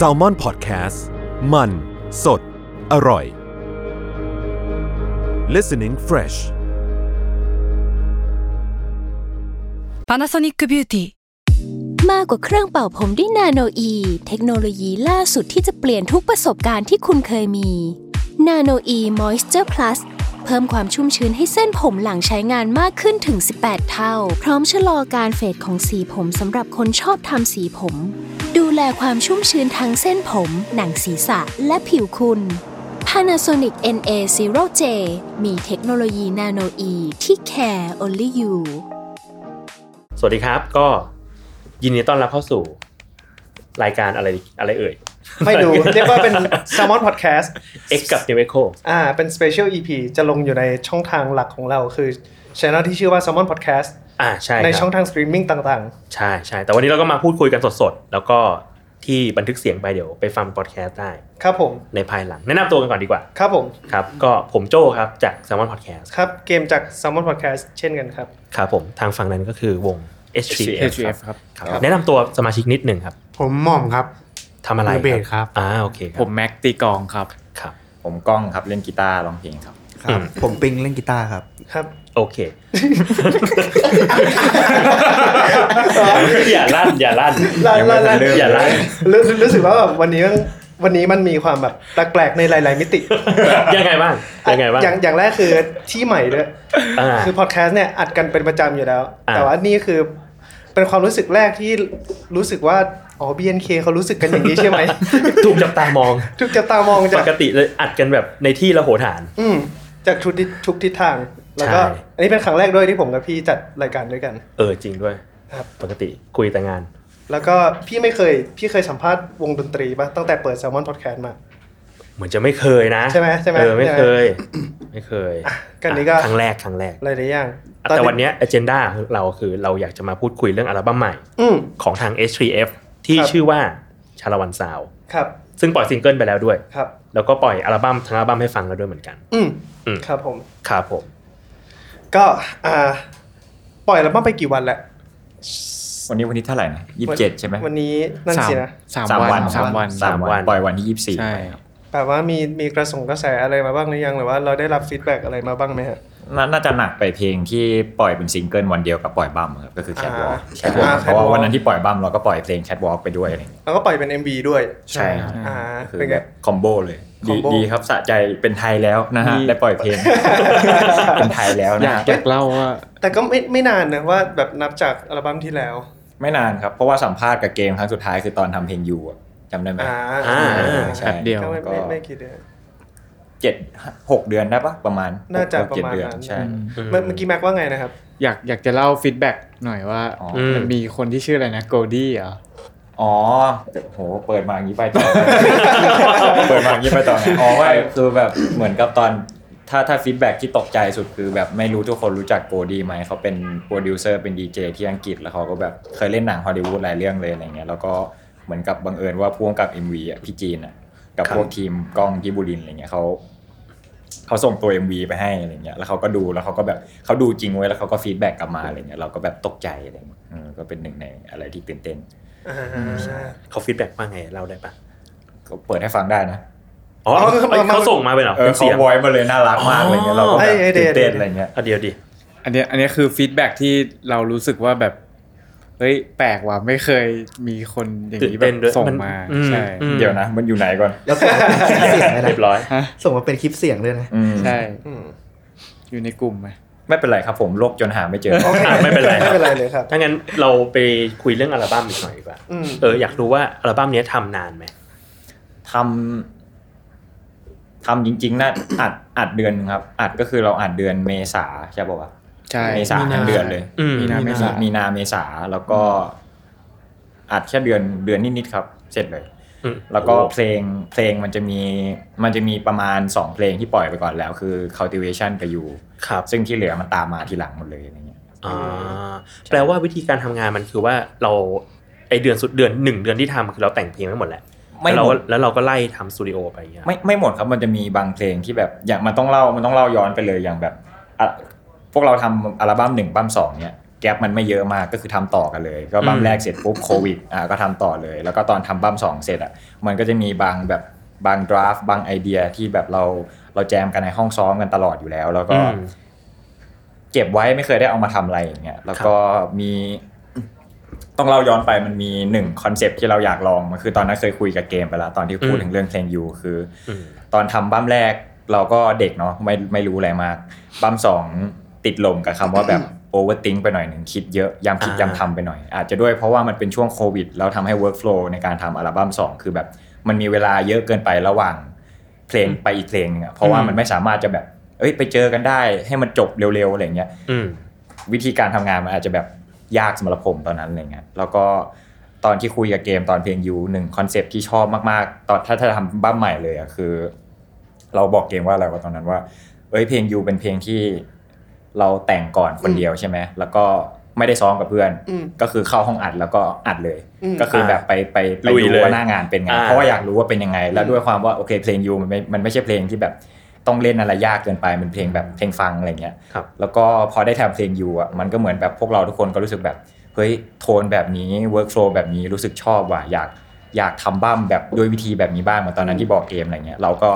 s a l ม o n PODCAST มัน สด อร่อย listening fresh Panasonic Beauty มากกว่าเครื่องเป่าผมด้วยนาโนอีเทคโนโลยีล่าสุดที่จะเปลี่ยนทุกประสบการณ์ที่คุณเคยมีนาโนอีมอยส์เจอร์พลัสเพิ่มความชุ่มชื้นให้เส้นผมหลังใช้งานมากขึ้นถึง 18 เท่า พร้อมชะลอการเฟดของสีผมสำหรับคนชอบทำสีผม ดูแลความชุ่มชื้นทั้งเส้นผม หนังศีรษะและผิวคุณ Panasonic NA0J มีเทคโนโลยีนาโนอีที่ care only you สวัสดีครับ ก็ยินดีต้อนรับเข้าสู่ รายการอะไรอะไรเอ่ย ไม่ดูเรียกว่าเป็น Salmon Podcast X กับ n e v e c o อ่าเป็น Special EP จะลงอยู่ในช่องทางหลักของเราคือช anel ที่ชื่อว่า Salmon Podcast อ่าใช่ครับในช่องทางสตรีมมิ่งต่างใช่ใช่แต่วันนี้เราก็มาพูดคุยกันสดๆ แล้วก็ที่บันทึกเสียงไปเดี๋ยวไปฟังพอดแคสต์ได้ๆครับผม ในภายหลัง แนะนำตัวกันก่อนดีกว่า ครับผม ครับ ก็ผมโจ้ครับ จาก Salmon Podcast ครับ เกมจาก Salmon Podcast เช่นกันครับ ครับผมทางฝั่งนั้นก็คือวง H3F H3F ครับครับ แนะนำตัวสมาชิกนิดหนึ่งครับ ผมหม่อมครับทำอะไรมือเบสครับอ่าโอเคคผรับมแม็กตีกลองครับครับ ผมก้องครับเล่นกีตาร์ร้องเพลงครับ ครับ ผมปิงเล่นกีตาร์ครับ ครับ โอเค อย่าลั่นอย่าลั่นลั่นลั่นลั่นอย่าลั่นรู้รู้สึกว่าแบบวันนี้มันวันนี้มันมีความแบบแปลกๆในหลาย ๆ มิติ ยังไงบ้างยังไงบ้างอย่างอย่างแรกคือที่ใหม่ด้วยอ่าคือพอดแคสต์เนี่ยอัดกันเป็นประจำอยู่แล้วอ่าแต่ว่านี่คือเป็นความรู้สึกแรกที่รู้สึกว่าอ๋อ BNK เขารู้สึกกันอย่างนี้ใช่ไหมถูกจับตามองทุกจะตามองปจากกติเลยอัดกันแบบในที่ระโหฐาน อืมจากทุกทิศทุกทิศทาง แล้วก็ใช่อันนี้เป็นครั้งแรกด้วยที่ผมกับพี่จัดรายการด้วยกัน เออจริงด้วยครับปกติคุยแต่งาน แล้วก็พี่ไม่เคยพี่เคยสัมภาษณ์วงดนตรีปะตั้งแต่เปิด Salmon Podcast มา เหมือนจะไม่เคยนะ ใช่ไหมใช่ไหมเออไม่ใช่ไหมเคย ไม่เคยก็นี่ก็ครั้งแรกครั้งแรกหลายๆอย่างแต่วันเนี้ย agenda เราคือเราอยากจะมาพูดคุยเรื่องอัลบั้มใหม่อืมของทาง H3F ที่ครับชื่อว่าชาละวันซาวครับซึ่งปล่อยซิงเกิลไปแล้วด้วยครับแล้วก็ปล่อยอัลบั้มทั้งอัลบั้มให้ฟังแล้วด้วยเหมือนกัน อืมอืมครับผมครับผม ก็อ่าปล่อยแล้วมาไปกี่วันแล้ววันนี้วันที่เท่าไหร่นะยี่สิบเจ็ดใช่ไหมวันนี้นั่นสามสินะสามวันสามวันสามวันปล่อยวันที่ยี่สิบสี่ใช่แปลว่ามีมีกระสงกระแสอะไรมาบ้างหรือยังหรือว่าเราได้รับ feedback อะไรมาบ้างไหมฮะ น่าจะหนักไปเพลงที่ปล่อยเป็นซิงเกิลวันเดียวกับปล่อยบัมครับก็คือแคทวอล์กอ่าแคทวอล์อ่าเพราะว่า Catwalk วันนั้นที่ปล่อยบัมเราก็ปล่อยเพลงแคทวอล์กไปด้วยอะไรอย่างเงี้ยแล้วก็ปล่อยเป็น MV ด้วยใช่ครับอ่าคือเป็นไง combo เลยดี combo ดีครับสะใจเป็นไทยแล้วนะฮะได้ปล่อยเพลงเป็นไทยแล้วอนะยากฮะอยากเล่าว่า แต่ก็ไม่ไม่นานนะว่าแบบนับจากอัลบั้มที่แล้ว ไม่นานครับเพราะว่าสัมภาษณ์กับเกมครั้งสุดท้ายคือตอนทำเพลง You อะจำได้ไหมอ่าอ่าใช่แป๊บเดียวก็ไม่ก็ไม่ไม่กี่เดือนเจ็ดหกเดือนได้ปะประมาณน่าจะหกเจ็ดเดือนประมาณนั้นใช่เมื่อเมื่อกี้แม็กว่าไงนะครับ อยากอยากจะเล่า feedback หน่อยว่าอ๋อมันมีคนที่ชื่ออะไรนะ Goldie เหรออ๋อโหเปิดมาอย่างนี้ไปต่อเปิดมาอย่างนี้ไปต่อไงอ๋อไม่คือแบบเหมือนกับตอนถ้าถ้า feedback ที่ตกใจสุดคือแบบไม่รู้ทุกคนรู้จักโกดีไหมเขาเป็นโปรดิวเซอร์เป็นดีเจที่อังกฤษแล้วเขาก็แบบเคยเล่นหนังฮอลลีวูดหลายเรื่องเลยอะไรเงี้ยแล้วก็เหมือนกับบังเอิญว่าพ่วงกับ MV อะพี่จีนอะกับครับพวกทีมกล้องที่บุรินทร์อะไรเงี้ยเขา เขาส่งตัว MV ไปให้อะไรเงี้ยแล้วเขาก็ดูแล้วเขาก็แบบเขาดูจริงเว้ยแล้วเขาก็ feedback กลับมาอะไรเงี้ยเราก็แบบตกใจอะไรเงี้ยเออก็เป็นหนึ่งในอะไรที่ตื่นเต้นอ่าเขา feedback ว่าไงเล่าได้ปะก็เปิดให้ฟังได้นะอ๋อเขาส่งมาเป็นเหรอเออเป็นเขาเสียงวอยมาเลยน่ารักมากอะไรเงี้ยเราก็แบบตื่นเต้นอะไรเงี้ยอะเดียวดิอันเนี้ยอันเนี้ยคือ feedback ที่เรารู้สึกว่าแบบ เฮ้ยแปลกว่ะไม่เคยมีคนอย่างตื่นนี้แบเต้นบด้วยส่งมันมาอืมใช่อืมเดี๋ยวนะ มันอยู่ไหนก่อนแล้วส่งมาเป็นคลิปเสียงเลยนะเรียบร้อยส่งมาเป็นคลิปเสียงเลยนะอืมใช่อืมอยู่ในกลุ่มไหมไม่เป็นไรครับผมโลกจนหาไม่เจอโอเคอะไม่เป็นไรครับไม่เป็นไรเลยครับถ้างั้นเราไปคุยเรื่องอัลบั้มอีกหน่อยดีกว่าอืมเอออยากรู้ว่าอัลบั้มเนี้ยทำนานไหมทำทำจริงๆนะอัดอัดเดือนนึงครับ อัดก็คือเราอัดเดือนเมษาใช่ป่าวะ ใช่เมษาทั้งเดือนเลยอืมมีนาเมษามีนาเมษาแล้วก็อัดแค่เดือนเดือนนิดๆครับ เสร็จเลยอืมแล้วก็เพลงเพลงมันจะมีมันจะมีประมาณสองเพลงที่ปล่อยไปก่อนแล้ว คือ cultivation กับ you ครับ ซึ่งที่เหลือมันตามมาทีหลังหมดเลยอะไรเงี้ยอ่าแปลว่าวิธีการทำงานมันคือว่าเราไอเดือนสุดเดือนหนึ่งเดือนที่ทำคือเราแต่งเพลงไว้หมดแหละไม่แล้วเราหมก็ดแล้วเราก็ไล่ทำสตูดิโอไปอย่างเงี้ยไม่ไม่หมดครับมันจะมีบางเพลงที่แบบอย่างมันต้องเล่ามันต้องเล่าย้อนไปเลยอย่างแบบอะพ วกเราทำอัลบั้มหนึ่งอัลบั้มสองเนี่ย gap มันไม่เยอะมากก็คือทำต่อกันเลย ก็บั้มอืมแรกเสร็จปุ๊บโควิดอ่าก็ทำต่อเลย แล้วก็ตอนทำบั้มสองเสร็จอะมันก็จะมีบางแบบบาง draft บางไอเดียที่แบบเราเราแจมกันในห้องซ้อมกันตลอดอยู่แล้ว แล้วก็อืมเก็บไว้ไม่เคยได้เอามาทำอะไรอย่างเงี้ยแล้วก็มีต้องเล่าย้อนไปมันมีหนึ่งคอนเซปต์ที่เราอยากลองมันคือตอนนั้นเคยคุยกับเกมไปแล้วตอนที่พูดอืมถึงเรื่องเพลง You คืออืมตอนทำบัมแรกเราก็เด็กเนาะไม่ไม่รู้อะไรมากบัมสอง ติดลมกับคำว่าแบบโอเวอร์ i ิงไปหน่อยหนึ่งคิดเยอะย้ำคิดอ่าย้ำทำไปหน่อย อาจจะด้วยเพราะว่ามันเป็นช่วงโควิด แล้วทำให้ workflow ในการทำอัลบั้มสองคือแบบมันมีเวลาเยอะเกินไประหว่างเพลงไปอีกเพลงนึงอะเพราะว่ามันไม่สามารถจะแบบ เอ้ยไปเจอกันได้ให้มันจบเร็วๆอะไรเงี้ยอืมวิธีการทำงานมันอาจจะแบบยากสำหรับผมตอนนั้นอะไรเงี้ยแล้วก็ตอนที่คุยกับเกมตอนเพลงยูหนึ่งคอนเซปที่ชอบมากๆ ตอนถ้าถ้าทำบ้าใหม่เลยอะคือ เราบอกเกมว่าอะไรวะตอนนั้นว่า เอ้ยเพลงยูเป็นเพลงที่ เราแต่งก่อนคนเดียวใช่ไหมแล้วก็ไม่ได้ซ้อมกับเพื่อนอืมก็คือเข้าห้องอัดแล้วก็อัดเลยอืมก็คือแบบไปไปไปลุยดูเลยว่าหน้างานเป็นไงอ่าเพราะว่าอยากรู้ว่าเป็นยังไง แล้วด้วยความว่าโอเคเพลงยูมันไม่มันไม่ใช่เพลงที่แบบต้องเล่นอะไรยากเกินไปมันเพลงแบบเพลงฟังอะไรเงี้ยครับแล้วก็พอได้ทำเพลงยูอะมันก็เหมือนแบบพวกเราทุกคนก็รู้สึกแบบเฮ้ยโทนแบบนี้ workflow แบบนี้รู้สึกชอบว่ะอยากอยากทำบั้มแบบด้วยวิธีแบบนี้บ้างเหมือนตอนนั้นที่บอกเกมอะไรเงี้ยเราก็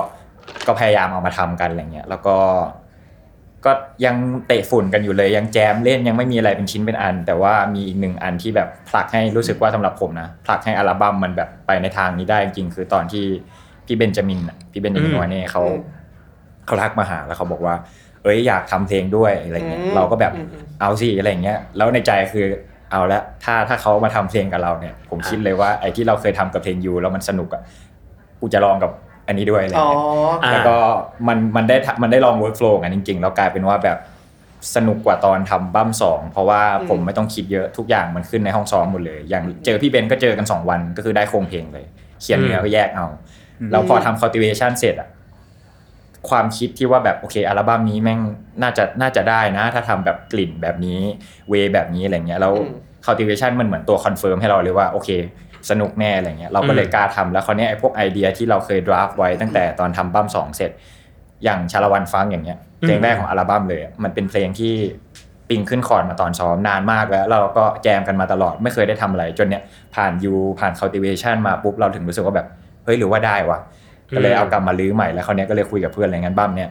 ก็พยายามเอามาทำกันอะไรเงี้ยแล้วก็ ก็ยังเตะฝุ่นกันอยู่เลย ยังแจมเล่นยังไม่มีอะไรเป็นชิ้นเป็นอัน แต่ว่ามีอีกหนึ่งอันที่แบบผลักให้รู้สึกว่าสำหรับผมนะผลักให้อัลบั้มมันแบบไปในทางนี้ได้จริงๆคือตอนที่พี่เบนจามินน่ะพี่เบนจามินอืมวาเน่เขาอืมเขาทักมาหาแล้วเขาบอกว่า เอ้ยอยากทำเพลงด้วยอะไรเงี้ยอืมเราก็แบบอืมอืมเอาสิอะไรเงี้ยแล้วในใจคือเอาละถ้าถ้าเขามาทำเพลงกับเราเนี่ย ผมคิดเลยว่าไอ้ที่เราเคยทำกับเพลงยูแล้วมันสนุกอะกูจะลองกับ อันนี้ด้วยอะไรอ๋อเงี้ยอ่าแล้วก็มันมันได้ทำมันได้ลอง workflow กันจริงๆ แล้วกลายเป็นว่าแบบสนุกกว่าตอนทำบั้มสองเพราะว่าผมไม่ต้องคิดเยอะทุกอย่างมันขึ้นในห้องซ้อมหมดเลย อย่างเจอพี่เบนก็เจอกัน 2 วันก็คือได้โครงเพลงเลย เขียนเนื้อก็แยกเอาแล้วพอทำ cultivation เสร็จอะความคิดที่ว่าแบบโอเคอัลบั้มนี้แม่งน่าจะน่าจะได้นะ ถ้าทำแบบกลิ่นแบบนี้เวแบบนี้อะไรเงี้ยแล้วอืม cultivation มันเหมือนตัว confirm ให้เราเลยว่าโอเค สนุกแน่อะไรเงี้ยเราก็เลยอืมกล้าทำแล้วคราวเนี้ยไอ้พวกไอเดียที่เราเคย draft ไว้ตั้งแต่ตอนทำบั้มสองเสร็จ อย่างชาละวันฟังอย่างเงี้ยเพลงแรกของอัลบั้มเลยอะมันเป็นเพลงที่ปิงขึ้นคอร์ดมาตอนซ้อมนานมากแล้ว เราก็แจมกันมาตลอดไม่เคยได้ทำอะไร จนเนี้ยผ่าน you ผ่าน cultivation มาปุ๊บเราถึงรู้สึกว่าแบบเฮ้ยหรือว่าได้วะก็เลยเอากลับมาลื้อใหม่แล้วคราวเนี้ยก็เลยคุยกับเพื่อนอะไรงั้นบั้มเนี่ย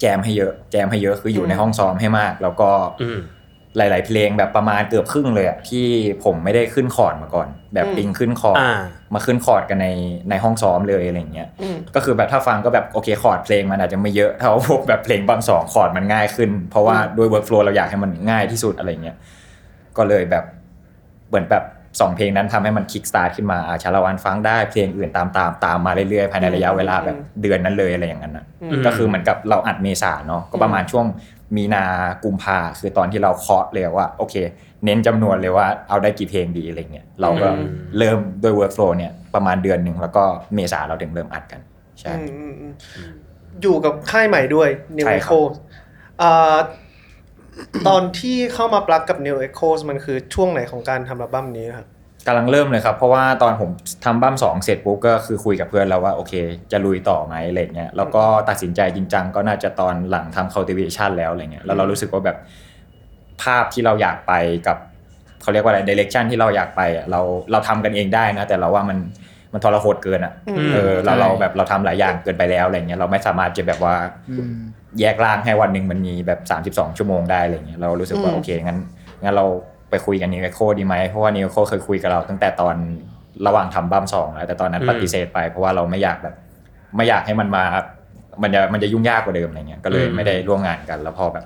แจมให้เยอะ แจมให้เยอะคืออยู่ในห้องซ้อมให้มาก แล้วก็อืม หลาย ๆ เพลงแบบประมาณเกือบครึ่งเลยอะที่ผมไม่ได้ขึ้นคอร์ดมาก่อน แบบอืมปิงขึ้นคอร์ดอ่ามาขึ้นคอร์ดกันในในห้องซ้อมเลยอะไรเงี้ยอืมก็คือแบบถ้าฟังก็แบบโอเคคอร์ดเพลงมันอาจจะไม่เยอะเท่าพวกแบบเพลงบั้มสองคอร์ดมันง่ายขึ้น เพราะว่าด้วย workflow เราอยากให้มันง่ายที่สุดอะไรเงี้ยก็เลยแบบเหมือนแบบสองเพลงนั้นทำให้มัน kickstart ขึ้นมาอาชาละวันฟังได้เพลงอื่นตามตามตามมาเรื่อยๆภายในระยะเวลาแบบเดือนนั้นเลยอะไรอย่างนั้นนะอืมก็คือเหมือนกับเราอัดเมษาเนาะก็ประมาณช่วง มีนากุมภาคือตอนที่เราเคาะเลยว่าโอเค เน้นจำนวนเลยว่าเอาได้กี่เพลงดีอะไรเงี้ยเราก็อืมเริ่มด้วย workflow เนี่ยประมาณเดือนหนึ่งแล้วก็เมษาเราถึงเริ่มอัดกันใช่อืมอืมอืมอยู่กับค่ายใหม่ด้วย New ใช่ครับ Echo อ่าตอนที่เข้ามาปลักกับ New Echo มันคือช่วงไหนของการทำอัลบั้มนี้ครับ กำลังเริ่มเลยครับ เพราะว่าตอนผมทำบั้มสองเสร็จปุ๊บก็คือคุยกับเพื่อนแล้วว่าโอเค จะลุยต่อไหมอะไรเงี้ยแล้วก็ตัดสินใจจริงจังก็น่าจะตอนหลังทำ cultivation แล้วอะไรเงี้ยแล้วเรารู้สึกว่าแบบภาพที่เราอยากไปกับเขาเรียกว่าอะไร direction ที่เราอยากไปอะเราเราทำกันเองได้นะแต่เราว่ามันมันทรหดเกินอะอืมเออเราใช่เราแบบเราทำหลายอย่างเกินไปแล้วอะไรเงี้ยเราไม่สามารถจะแบบว่าอืมแยกร่างให้วันหนึ่งมันมีแบบ 32 ชั่วโมงได้อะไรเงี้ยเรารู้สึกว่าอืมโอเคงั้นงั้นเรา ไปคุยกัน New Echoes ดีไหมเพราะว่า New Echoes เคยคุยกับเรา ตั้งแต่ตอนระหว่างทำบัมสองแล้วแต่ตอนนั้นอืมปฏิเสธไป เพราะว่าเราไม่อยากแบบ ไม่อยากให้มันมา มันจะมันจะยุ่งยากกว่าเดิมอะไรเงี้ยก็เลยไม่ได้ร่วมงานกัน แล้วพอแบบ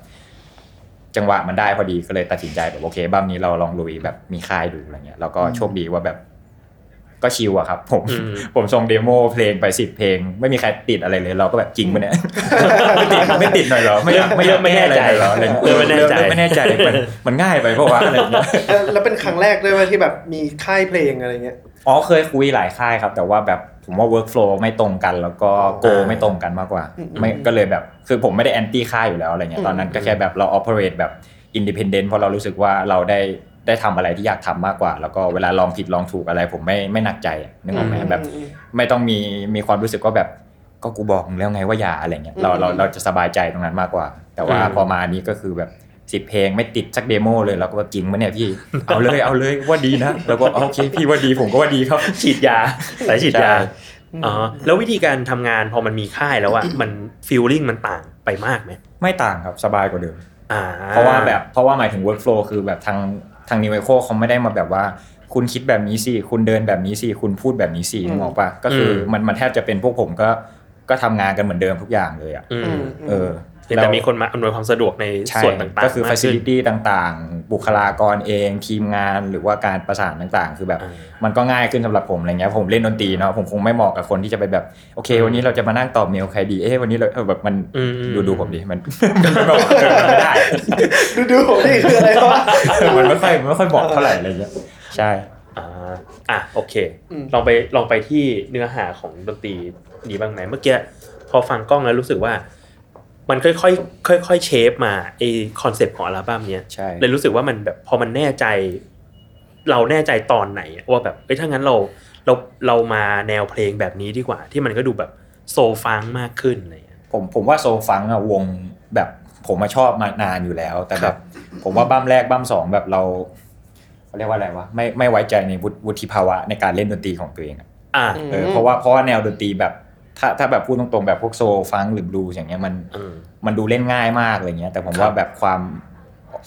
จังหวะมันได้พอดีก็เลยตัดสินใจแบบโอเคบัมนี้เราลองลุยแบบมีค่ายดูอะไรเงี้ยแล้วก็โชคดีว่าแบบ ก็ชิวอะครับผมอืมผมส่งเดโมเพลงไปสิบเพลง ไม่มีใครติดอะไรเลยเราก็แบบจริงปะเนี่ยไม่ติดไม่ติดหน่อยเหรอไม่อยากไม่อยากเริ่มไม่แน่ใจก้อะไรเหรออะไรเงี้ยเริ่มไม่แน่ใจเริ่มไม่แน่ใจมันมันง่ายไปเพราะว่าอะไรเงี้ยแล้วแล้วเป็นครั้งแรกด้วยว่าที่แบบมีค่ายเพลงอะไรเงี้ยอ๋อเคยคุยหลายค่ายครับ แต่ว่าแบบผมว่า workflow ไม่ตรงกัน แล้วก็โกไม่ตรงกันมากกว่าอืมไม่ก็เลยแบบคือผมไม่ได้แอนตี้ค่ายอยู่แล้วอะไรเงี้ยตอนนั้นก็แค่แบบเรา operate แบบ independent เพราะเรารู้สึกว่าเราได้ ได้ทำอะไรที่อยากทำมากกว่า แล้วก็เวลาลองผิดลองถูกอะไร ผมไม่ไม่หนักใจอะนึกออกไหมแบบอืมไม่ต้องมีมีความรู้สึกว่าแบบก็กูบอกมึงแล้วไงว่าอย่าอะไรเงี้ยเราเราเราจะสบายใจตรงนั้นมากกว่า แต่ว่าอืมพอมาอันนี้ก็คือแบบสิบเพลงไม่ติดสักเดโมเลยเราก็ว่าจริงปะเนี่ยพี่เอาเลยเอาเลยว่าดีนะแล้วก็โอเคพี่ว่าดีผมก็ว่าดีครับ ฉีดยาสายฉีดยาใช่อ๋อแล้ววิธีการทำงานพอมันมีค่ายแล้วอะมัน feeling มันต่างไปมากไหมไม่ต่างครับสบายกว่าเดิมอ่าเพราะว่าแบบเพราะว่าหมายถึง workflow คือแบบทาง ทาง New Echoes เขาไม่ได้มาแบบว่า คุณคิดแบบนี้สิคุณเดินแบบนี้สิคุณพูดแบบนี้สินึกออกปะก็คือมันมันแทบจะเป็นพวกผมก็ก็ทำงานกันเหมือนเดิมทุกอย่างเลยอะอือืมมเออเพียง แต่มีคนมาอำนวยความสะดวกในใช่ส่วนต่างๆ ก็คือมากขึ้น facility ต่างๆ บุคลากรเองทีมงานหรือว่าการประสานต่างๆ คือแบบอ่ามันก็ง่ายขึ้นสำหรับผมอะไรเงี้ยผมเล่นดนตรีเนาะผมคงไม่เหมาะกับคนที่จะไปแบบโอเค วันนี้เราจะมานั่งตอบเมลใครดีเอ๊ะวันนี้เราเออแบบมันอืมอืมดูดูผมดิมันมันแบบเออมันไม่ได้ดูดูผมนี่คืออะไรวะมันไม่ค่อยมันไม่ค่อยบอกเท่าไหร่อะไรเงี้ยใช่อ่าอะโอเคอืมลองไปลองไปที่เนื้อหาของดนตรีนี้บ้างไหมเมื่อกี้พอฟังกล้องแล้วรู้สึกว่า มันค่อยๆค่อยๆเชฟมาไอคอนเซปต์ของอัลบั้มเนี้ยใช่เลยรู้สึกว่ามันแบบพอมันแน่ใจ เราแน่ใจตอนไหนอะว่าแบบเอ้ยถ้างั้นเราเราเรามาแนวเพลงแบบนี้ดีกว่า ที่มันก็ดูแบบโซฟังมากขึ้นอะไรอย่างเงี้ยผมผมว่าโซฟังอะวงแบบผมมาชอบมานานอยู่แล้ว แต่คแบรับบผมว่าบั้มแรกบั้มสองแบบเราเขาเรียกว่าอะไรวะไม่ไม่ไว้ใจในวุฒิวุฒิภาวะในการเล่นดนตรีของตัวเองอะอ่าเออเพราะว่าเพราะว่าแนวดนตรีแบบ ถ้าถ้าแบบพูดตรงๆแบบพวกโซฟังหรือบลูส์อย่างเงี้ยมันอืมมันดูเล่นง่ายมากอะไรเงี้ย แต่ผมว่าแบบความ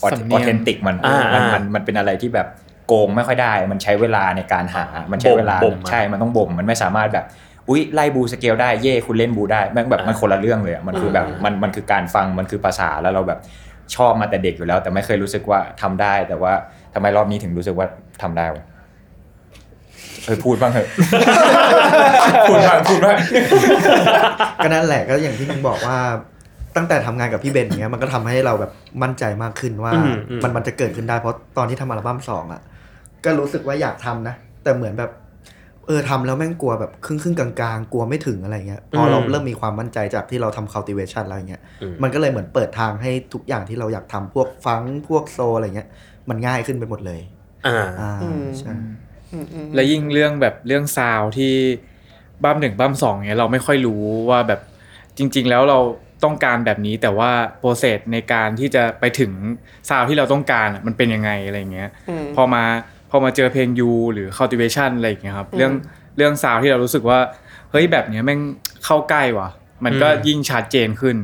อสำเนียงอเทนติกมันอ่ามันอ่ามัมันมันเป็นอะไรที่แบบโกงไม่ค่อยได้ มันใช้เวลาในการหา มันใช้เวลาบ่มมาใช่มันต้องบ่มมันไม่สามารถแบบอุ้ยไล่บูสเกลได้เย่คุณเล่นบูได้แม่งแบบมันอ่าคนละเรื่องเลยอะมันคือแบบอ่ามัมันมันคือการฟังมันคือภาษาแล้วเราแบบชอบมาแต่เด็กอยู่แล้ว แต่ไม่เคยรู้สึกว่าทำได้ แต่ว่าทำไมรอบนี้ถึงรู้สึกว่าทำได้วะ เออพูดบ้างเถอะ พูดบ้างพูดบ้างก็นั่นแหละก็อย่างที่มึงบอกว่าตั้งแต่ทำงานกับพี่เบนอย่างเงี้ยมันก็ทำให้เราแบบมั่นใจมากขึ้นว่าอืมอืมมันมันจะเกิดขึ้นได้เพราะตอนที่ทำอัลบั้มสองอะ ก็รู้สึกว่าอยากทำนะ แต่เหมือนแบบ เออทำแล้วแม่งกลัวแบบครึ่งครึ่งๆกลางๆ กลัวไม่ถึงอะไรเงี้ยพอเราอืมเริ่มมีความมั่นใจจากที่เราทำ cultivation อะไรเงี้ยอืมมันก็เลยเหมือนเปิดทางให้ทุกอย่างที่เราอยากทำพวกฟังก์พวก soul อะไรเงี้ย มันง่ายขึ้นไปหมดเลย อ่าอ่าอืมใช่อืมอืม และยิ่งเรื่องแบบเรื่อง sound ที่บั้มหนึ่งบั้มสองเนี่ยเราไม่ค่อยรู้ว่าแบบจริง ๆ แล้วเราต้องการแบบนี้แต่ว่า process ในการที่จะไปถึงsound ที่เราต้องการอะมันเป็นยังไงอะไรเงี้ยอืมพอมาพอมาเจอเพลง you หรือ cultivation อะไรอย่างเงี้ยครับอืมเรื่องเรื่อง sound ที่เรารู้สึกว่าเฮ้ยแบบเนี้ยแม่งเข้าใกล้ว่ะ มันก็อืมยิ่งชัดเจนขึ้น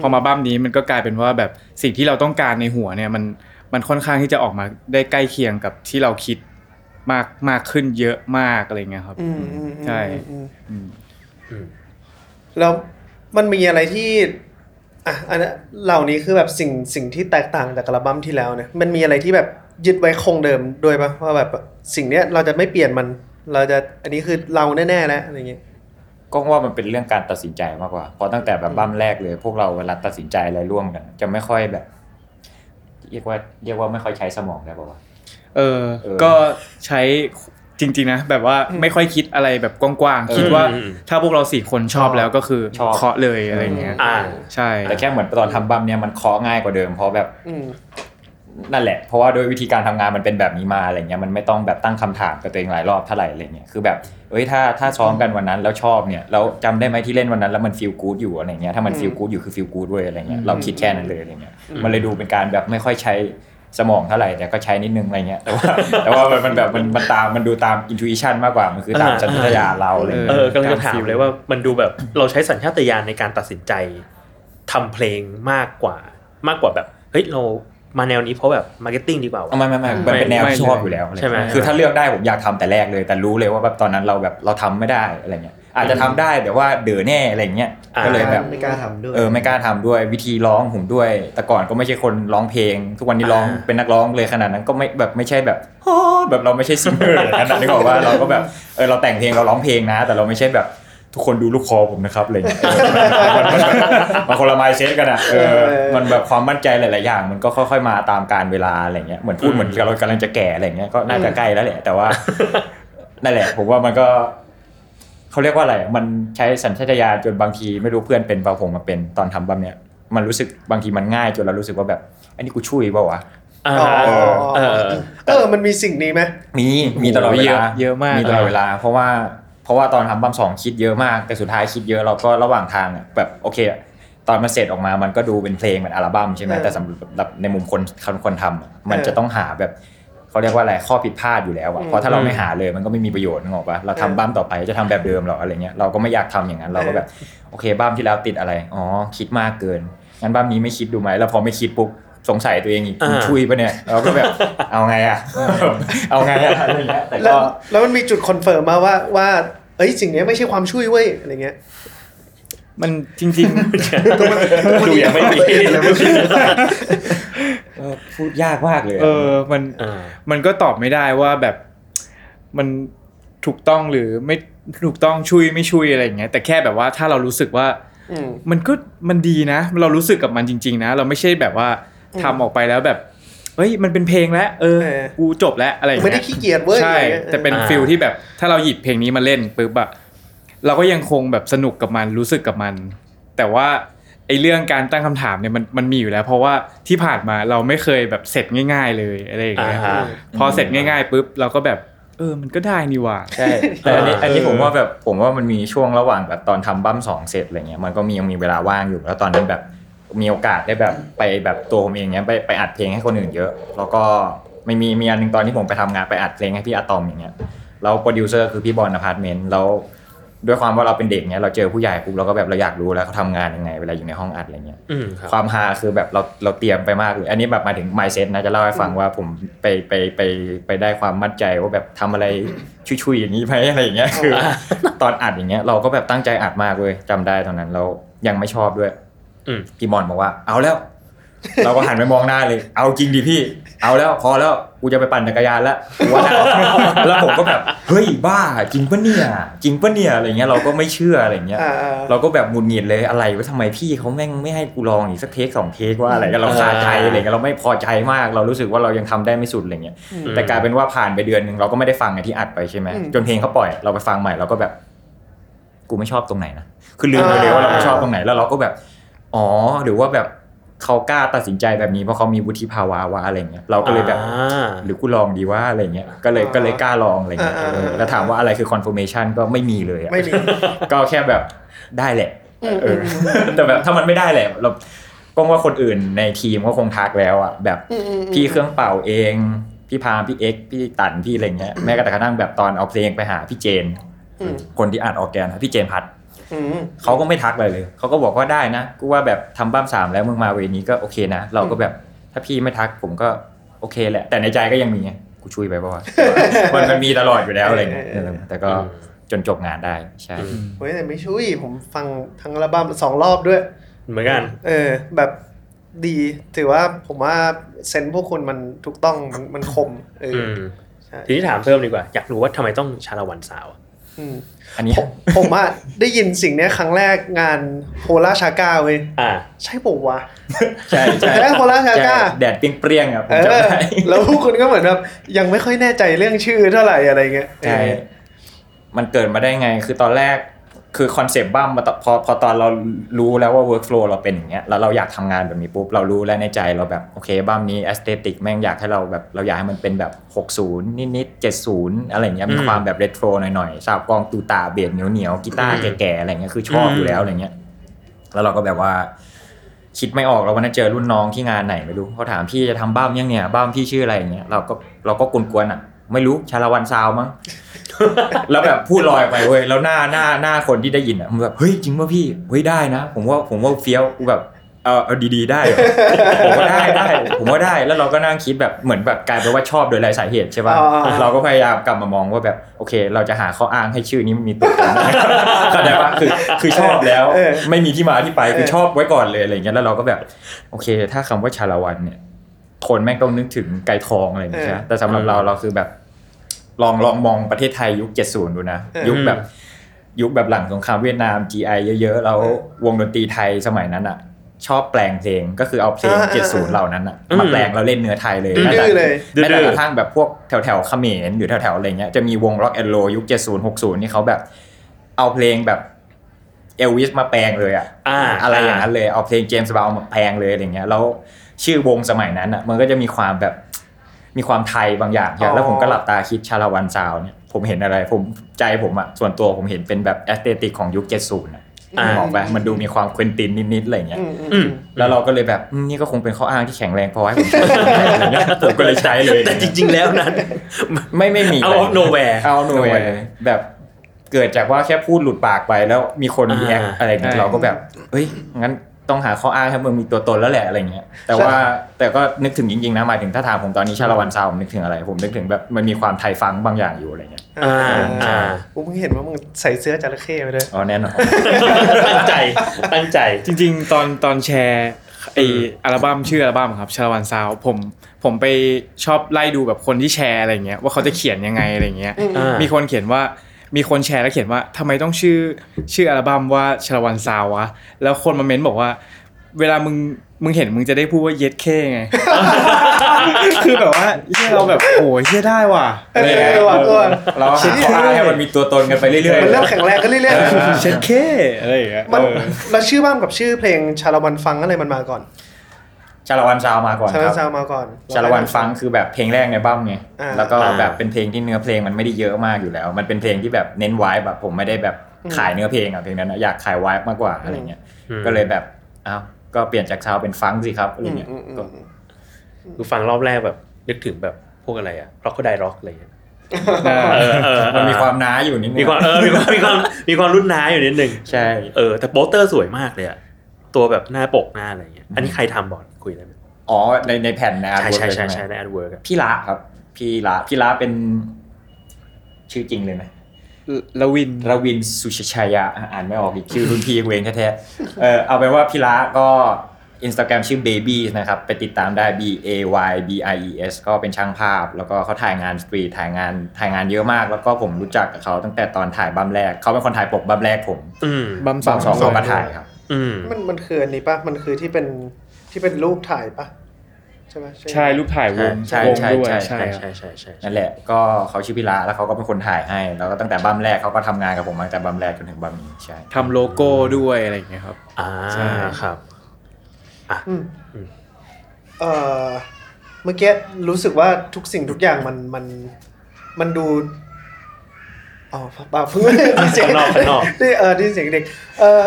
พอมาบั้มนี้มันก็กลายเป็นว่าแบบสิ่งที่เราต้องการในหัวเนี่ยมันมันค่อนข้างที่จะออกมาได้ใกล้เคียงกับที่เราคิด มากมากขึ้นเยอะมากอะไรเงี้ยครับอืมอืมอืมใช่อืมอืมอืมแล้วมันมีอะไรที่อะอันนั้นเหล่านี้คือแบบสิ่งสิ่งที่แตกต่างจากอัลบั้มที่แล้วเนี่ยมันมีอะไรที่แบบยึดไว้คงเดิมด้วยปะว่าแบบสิ่งเนี้ยเราจะไม่เปลี่ยนมัน เราจะอันนี้คือเราแน่ๆแล้วอะไรเงี้ยก็ว่ามันเป็นเรื่องการตัดสินใจมากกว่าเพราะตั้งแต่แบบบั้มแรกเลย พวกเราเวลาตัดสินใจอะไรร่วมกัน จะไม่ค่อยแบบ เรียกว่าเรียกว่าไม่ค่อยใช้สมองได้ป่าวะ เออเออ ก็ใช้จริงๆนะแบบว่าไม่ค่อยคิดอะไรแบบกว้างเออๆคิดว่าอืมถ้าพวกเราสี่คนชอบแล้วก็คือชอบเคาะเลยอะไรเงี้ยอ่าใช่แต่แค่เหมือนตอนทำบั้มเนี่ยมันเคาะง่ายกว่าเดิมเพราะแบบอืมนั่นแหละ เพราะว่าโดยวิธีการทำงานมันเป็นแบบนี้มาอะไรเงี้ยมันไม่ต้องแบบตั้งคำถามกับตัวเองหลายรอบเท่าไหร่อะไรเงี้ยคือแบบเอ้ยถ้าถ้าซ้อมกันวันนั้นแล้วชอบเนี่ยแล้วจำได้ไหมที่เล่นวันนั้นแล้วมัน feel good อยู่อะไรเงี้ยถ้ามัน feel good อยู่คือ feel good ด้วยอะไรเงี้ยเราคิดแค่นั้นเลยอะไรเงี้ยมันเลยดูเป็นการแบบไม่ค่อยใช้ สมองเท่าไหร่แต่ก็ใช้นิดนึงอะไรเงี้ยแต่ว่าแต่ว่ามันมันแบบมันมันตามมันดูตาม intuition มากกว่ามันคือตามอ่าสัญชาตญาณเราอะไรเอเงี้ยอกำลังจะถามเลยว่ามันดูแบบเราใช้สัญชาตญาณในการตัดสินใจทำเพลงมากกว่ามากกว่าแบบเฮ้ยเรามาแนวนี้เพราะแบบ marketing ดีกว่าไม่ไม่ไม่มันเป็นแนวที่ชอบอยู่แล้วใช่ไหมคือถ้าเลือกได้ผมอยากทำแต่แรกเลย แต่รู้เลยว่าแบบตอนนั้นเราแบบเราทำไม่ได้อะไรเงี้ย อาจจะทำได้แต่ว่าเดือแน่อะไรเงี้ยอ่าก็เลยแบบไม่กล้าทำด้วยเออไม่กล้าทำด้วยวิธีร้องผมด้วย แต่ก่อนก็ไม่ใช่คนร้องเพลง ทุกวันนี้ร้องอ่าเป็นนักร้องเลยขนาดนั้นก็ไม่แบบไม่ใช่แบบโอ้แบบเราไม่ใช่ singer อย่างนั้นนะนึกออกว่าเราก็แบบเออเราแต่งเพลงเราร้องเพลงนะ แต่เราไม่ใช่แบบทุกคนดูลูกคอผมนะครับอะไรเงี้ยเออมันมันมันมันคนละไมเซ็ตกันอะเออมันแบบความมั่นใจหลาย ๆ อย่าง มันก็ค่อย ๆ มาตามการเวลาอะไรเงี้ยเหมือนพูดเหมือนเรากำลังจะแก่อะไรเงี้ยก็น่าจะใกล้แล้วแหละแต่ว่านั่นแหละผมว่ามันก็ เขาเรียกว่าอะไร มันใช้สัญชาตญาณจนบางทีไม่รู้เพื่อนเป็นเปล่าผมมาเป็นตอนทำบัมเนี่ยมันรู้สึกบางทีมันง่ายจนเรารู้สึกว่าแบบ อันนี้กูช่วยเปล่าวะอ่าอ๋อเออเออ มันมีสิ่งนี้ไหมมีมีตลอดเวเยลาอะเยอะมากมีตลอดเวลา เพราะว่าเพราะว่าตอนทำบัมสองคิดเยอะมาก แต่สุดท้ายคิดเยอะเราก็ระหว่างทางอะแบบโอเคอะตอนมันเสร็จออกมามันก็ดูเป็นเพลงเหมือนอัลบั้มใช่ไหมเออแต่สำหรับในมุมคนคนคนทำอะมันเออจะต้องหาแบบ เขาเรียกว่าอะไรข้อผิดพลาดอยู่แล้วอะอืมเพราะถ้าเราไม่หาเลยมันก็ไม่มีประโยชน์นึกออกปะเราทำเออบั้มต่อไปจะทำแบบเดิมหรออะไรเงี้ยเราก็ไม่อยากทำอย่างนั้นเราก็แบบโอเคบั้มที่แล้วติดอะไรอ๋อคิดมากเกินงั้นบั้มนี้ไม่คิดดูไหมแล้วพอไม่คิดปุ๊บสงสัยตัวเองอีกอ่าชุ่ยปะเนี่ยเราก็แบบเอาไงอะเอาไงอะอะไรเงี้ยแต่แล้ก็วแล้วมันมีจุด confirm มาว่าว่าเอ้ยสิ่งเนี้ยไม่ใช่ความชุ่ยเว้ยอะไรเงี้ย มันจริงดูยังไม่มีเออพูดยากมากเลยๆอะเออ มันอ่ามันก็ตอบไม่ได้ว่าแบบมันถูกต้องหรือไม่ถูกต้องชุ่ยไม่ชุ่ยอะไรอย่างเงี้ย แต่แค่แบบว่าถ้าเรารู้สึกว่าอืมมันก็มันดีนะ เรารู้สึกกับมันจริง ๆ นะ เราไม่ใช่แบบว่าทำออกไปแล้วแบบเฮ้ยมันเป็นเพลงแล้วเออเออกูจบแล้วอะไรอย่างไม่เงี้ได้ยขี้เกียจเว้ยใช่อะไรงี้ยแต่เป็นอ่าฟิลที่แบบถ้าเราหยิบเพลงนี้มาเล่นปุ๊บอะ เราก็ยังคงแบบสนุกกับมันรู้สึกกับมัน แต่ว่าไอ้เรื่องการตั้งคำถามเนี่ยมันมันมีอยู่แล้ว เพราะว่าที่ผ่านมาเราไม่เคยแบบเสร็จง่าย ๆ เลยอะไรอย่างอ่าเงี้ยฮะพอเสร็จง่ายๆปุ๊บเราก็แบบเออ มันก็ได้นี่หว่าใช่ แต่อันนี้อ่าอันนี้เออผมว่าแบบผมว่ามันมีช่วงระหว่างแบบตอนทำบั้มสองเสร็จอะไรเงี้ย มันก็มียังมีเวลาว่างอยู่ แล้วตอนนั้นแบบมีโอกาสได้แบบไปแบบตัวผมเองเนี้ยไปไปอัดเพลงให้คนอื่นเยอะ แล้วก็ไม่มีมีอันหนึงตอนที่ผมไปทำงานไปอัดเพลงให้พี่อะตอมอย่างเงี้ย แล้วโปรดิวเซอร์คือพี่บอลอพาร์ตเมนต์ แล้ว ด้วยความว่าเราเป็นเด็กเนี้ยเราเจอผู้ใหญ่ปุ๊บเราก็แบบเราอยากรู้แล้วเขาทำงานยังไงเวลาอยู่ในห้องอัดอะไรเงี้ยอืมครับความฮาคือแบบเราเราเตรียมไปมากเลยอันนี้แบบมาถึง mindset นะจะเล่าให้ฟังว่าผมไปไปไปไปได้ความมั่นใจว่าแบบทำอะไรชุยๆอย่างนี้ไหมอะไรอย่างเงี้ยคือ ตอนอัดอย่างเงี้ยเราก็แบบตั้งใจอัดมากเลยจำได้ตอนนั้นเรายังไม่ชอบด้วยอืมพี่บอลบอกว่า เอาแล้ว เราก็หันไปมองหน้าเลย เอาจริงดิพี่ เอาแล้วพอแล้วกูจะไปปั่นจักรยานแล้วกูว่าแล้วผมก็แบบเฮ้ยบ้าจริงปะเนี่ยจริงปะเนี่ยอะไรเงี้ยเราก็ไม่เชื่ออะไรเงี้ยอ่าอ่าเราก็แบบหงุดหงิดเลยอะไรว่าทำไมพี่เขาแม่งไม่ให้กูลองอีกสักเทคสองเทคว่าอะไรกันเราคาใจอะไรเงี้ยเราไม่พอใจมาก เรารู้สึกว่าเรายังทำได้ไม่สุดอะไรเงี้ยแต่กลายเป็นว่าผ่านไปเดือนหนึ่งเราก็ไม่ได้ฟังไงที่อัดไปใช่ไหมอืมจนเพลงเขาปล่อยเราไปฟังใหม่เราก็แบบ กูไม่ชอบตรงไหนนะคือลืมไปเลยว่าเราไม่ชอบตรงไหนแล้วเราก็แบบอ๋อหรือว่าแบบ เขากล้าตัดสินใจแบบนี้เพราะเขามีวุฒิภาวะว่าอะไรเงี้ยเราก็เลยแบบอ่าหรือกูลองดีว่าอะไรเงี้ยก็เลยก็เลยกล้าลองอะไรเงี้ยอ่าอ่าเออแล้วถามว่าอะไรคือ confirmation ก็ไม่มีเลยอะไม่มีก็แค่แบบได้แหละอืมเออแต่แบบถ้ามันไม่ได้แหละเราก็ว่าคนอื่นในทีมก็คงทักแล้วอะแบบอืมอืมอืมพี่เครื่องเป่าเอง พี่พามพี่เอ็กซ์พี่ตันพี่อะไรเงี้ยแม้กระทั่งแบบตอนเอาเพลงไปหาพี่เจนอืมคนที่อัดออกแกนอะพี่เจนพัดอืม เขาก็ไม่ทักอะไรเลยเขาก็บอกว่าได้นะกูว่าแบบทำบ้ามสามแล้วมึงมาเวนี้ก็โอเคนะ เราก็แบบถ้าพี่ไม่ทักผมก็โอเคแหละ แต่ในใจก็ยังมีไงกูช่วยไปป่าวะมันมันมีตลอดอยู่แล้วอะไรเงี้ยเออแต่ก็จนจบงานได้ใช่เฮ้ยแต่ไม่ช่วยผมฟังทั้งอัลบั้มสองรอบด้วย เหมือนกัน เออ แบบดีถือว่าผมว่าเซนส์พวกคุณมันถูกต้องมันมันคมเอออือมใช่ทีนี้ถามเพิ่มดีกว่า อยากรู้ว่าทำไมต้องชาละวันสาว อะอืมอันนี้ผมผมอะได้ยินสิ่งเนี้ยครั้งแรกงานโพล่าชาก้าเว้ยอ่าใช่ปุ๊วะใช่ใช่แล้วโคราชชาก้าใช่แดดเปรี้ยงๆอะผเอมจำอได้แล้วพวกคุณก็เหมือนแบบยังไม่ค่อยแน่ใจเรื่องชื่อเท่าไหร่อะไรเงี้ยใช่มันเกิดมาได้ไงคือตอนแรก คือคอนเซปต์บ้ามมาตอนพอพอตอนเรารู้แล้วว่า workflow เราเป็นอย่างเงี้ยแล้วเราอยากทำงานแบบนี้ปุ๊บเรารู้แล้วในใจเราแบบโอเคบ้ามนี้ aesthetic แม่งอยากให้เราแบบเราอยากให้มันเป็นแบบ 60 นิดๆ70 อะไรเงี้ยมีอืมความแบบเรโทรหน่อยๆสาบกองตูตาเบสเหนียวๆกีตาร์อืมแก่ๆอะไรเงี้ยคือชอบอืมอยู่แล้วอะไรเงี้ยแล้วเราก็แบบว่าคิดไม่ออกแล้ววันนั้นเจอรุ่นน้องที่งานไหนไม่รู้เขาถามพี่จะทำบ้ามยังเนี่ยบ้ามพี่ชื่ออะไรอย่างเงี้ยเราก็เราก็กวนๆอะ ไม่รู้ชาละวันซาวมั้ง แล้วแบบพูดลอยไปเว้ยแล้วหน้าหน้าหน้าคนที่ได้ยินอะมันแบบเฮ้ยจริงป่ะพี่เฮ้ยได้นะ ผมว่าผมว่าเฟี้ยวกูแบบเออเอาดีๆได้เหรอผมว่าได้ได้ผมว่าได้แล้วเราก็นั่งคิดแบบเหมือนแบบกลายเป็นว่าชอบโดยไรสาเหตุใช่ป่ะอ่าเราก็พยายามกลับมามองว่าแบบโอเค เราจะหาข้ออ้างให้ชื่อนี้มีตัวตนเข้าใจป่ะคือคือชอบแล้วเออไม่มีที่มาที่ไปคือเออชอบไว้ก่อนเลยอะไรเงี้ยแล้วเราก็แบบโอเค ถ้าคำว่าชาละวันเนี่ยคนแม่งต้องนึกถึงไก่ทองอะไรอย่างเงี้ยใช่ไหมแต่สำหรับเราเราคือแบบ ลองลองมองประเทศไทยยุค 70 ดูนะเออยุคแบบยุคแบบหลังสงครามเวียดนาม GI เยอะๆ แล้วเออวงดนตรีไทยสมัยนั้นอะ ชอบแปลงเพลงก็คือเอาเพลงอ่าอ่าอ่า70 เหล่านั้นอะอืมมาแปลงแล้วเล่นเนื้อไทยเลยดื้อแม้แต่ๆเลยแม้แต่ดื้อๆกระทั่งแบบพวกแถวแถวๆเขมรหรือแถวแถวๆอะไรเงี้ยจะมีวงร็อกแอนโลยุค 70 60 นี่เขาแบบ เอาเพลงแบบเอลวิสมาแปลงเลยอะอ่าอะไรอย่างนั้นเลยเอาเพลงเจมส์บราวน์มาแปลงเลยอะไรเงี้ยแล้วชื่อวงสมัยนั้นอะมันก็จะมีความแบบ มีความไทยบางอย่างใช่ไหมอ๋อแล้วผมก็หลับตาคิดชาละวันซาวน์เนี่ยผมเห็นอะไรผมใจผมอะส่วนตัวผมเห็นเป็นแบบ aesthetic ของยุค70อะอ่าออกไปมันดูมีความ Quentin นิดๆอะไรเงี้ยอืมอืมอืมแล้วเราก็เลยแบบอืมนี่ก็คงเป็นข้ออ้างที่แข็งแรงพอให้ผมใช้อะไรเงี้ยผมก็เลยใช้เลยแต่จริง ๆ แล้วนั้นไม่ไม่มีเอา nowhere เอาโนแวร์แบบเกิดจากว่าแค่พูดหลุดปากไปแล้วมีคนอ่า react อะไรเงี้ยใช่เราก็แบบเฮ้ยงั้น ต้องหาข้ออ้างให้มึงมีตัวตนแล้วแหละอะไรเงี้ยแต่ว่าแต่ก็นึกถึงจริงๆนะหมายถึงถ้าถามผมตอนนี้ชาละวันซาวด์ผมนึกถึงอะไร ผมนึกถึงแบบมันมีความไทยฟังบางอย่างอยู่อะไรเงี้ยอ่าอ่ากูเพิ่งเห็นว่ามึงใส่เสื้อจระเข้ไปด้วยอ๋อแน่นอนตั้งใจตั้งใจจริง ๆ ตอนตอนแชร์ไออัลบั้มชื่ออัลบั้มครับชาละวันซาวด์ผมผมไปชอบไล่ดูแบบคนที่แชร์อะไรเงี้ยว่าเขาจะเขียนยังไงอะไรเงี้ยอ่ามีมีคนเขียนว่า มีคนแชร์แล้วเขียนว่าทำไมต้องชื่อชื่ออัลบั้มว่าชาละวันซาววะ แล้วคนมาเม้นบอกว่า เวลามึงมึงเห็นมึงจะได้พูดว่าเย็ดเคไง คือแบบว่าเฮียเราแบบโอ้ยเฮียได้ว่ะเออว่ะเออเราหาข้ออ้างให้มันมีตัวตนกันไปเรื่อยๆมันเริ่มแข็งแรงขึ้นเรื่อยเช็ดเคอะไรอย่างเงี้ยๆมันเออแล้วชื่อบ้ามกับชื่อเพลงชาละวันฟังอะไรมันมาก่อน ชาละวันซาวมาก่อนชาคละรัวับนซาวมาก่อนชาละวันฟังคือแบบเพลงแรกในบั้มไงอ่า แล้วก็อ่าแบบเป็นเพลงที่เนื้อเพลงมันไม่ได้เยอะมากอยู่แล้ว มันเป็นเพลงที่แบบเน้นไว้แบบผมไม่ได้แบบขายเนื้อเพลงอะเพลงนั้นอะอยากขายไว้มากกว่าอะไรเงี้ยอืมก็เลยแบบอ้าวก็เปลี่ยนจากซาวเป็นฟังก์สิครับอะไรอืมเงี้ยอืมอืมก็อืมคือฟังรอบแรกแบบนึกถึงแบบพวกอะไรอะร็อกก็ไดร็อกอะไรอย่างเงี้ยเออเออเออ มันมีความน้าอยู่นิดนึงมีความเออมีความมีความมีความรุ่นน้าอยู่นิดนึงใช่ เออแต่โปสเตอร์สวยมากเลยอะ ตัวแบบหน้าปกหน้าอะไรอย่างเงี้ย อันนี้ใครทำบอร์ดคุยได้ไหมอ๋อในในแผ่นนะใช่ใช่ใช่ไหมใช่ใน artwork พี่ละครับ พี่ละพี่ละเป็นชื่อจริงเลยไหมละวินรวินสุชชัยยะอ่านไม่ออกอีกชื่อรุ่นพี่กูเองแท้ๆเออเอาเป็นว่าพี่ละก็อินสตาแกรมชื่อ baby นะครับ ไปติดตามได้ b a y b i e s ก็เป็นช่างภาพ แล้วก็เขาถ่ายงาน street ถ่ายงานถ่ายงานเยอะมาก แล้วก็ผมรู้จักกับเขาตั้งแต่ตอนถ่ายบัมแรก เขาเป็นคนถ่ายปกบัมแรกผมอืมบัมสบัองมสองเขามาถ่ายครับอื มมันมันคืออันนี้ปะมันคือที่เป็นที่เป็นรูปถ่ายปะใช่ไหมใช่รูปถ่ายวงใช่วงใช่ด้วยใช่ใช่ใช่ครับใช่ใช่ใช่นั่นแหละ ก็เขาชื่อพี่ละแล้วเขาก็เป็นคนถ่ายให้ แล้วก็ตั้งแต่บัมแรกเขาก็ทำงานกับผมมาตั้งแต่บัมแรกจนถึงบัมนี้ใช่ทำโลโก้ด้วยอะไรอย่างเงี้ยครับอ่าใช่ครับอืมเอ่อเมื่อกี้รู้สึกว่าทุกสิ่งทุกอย่างมันมันมันดู อ๋อเปล่าเพิ่งได้เสียงข้างนอกข้างนอกได้เออได้เสียงเด็กเออ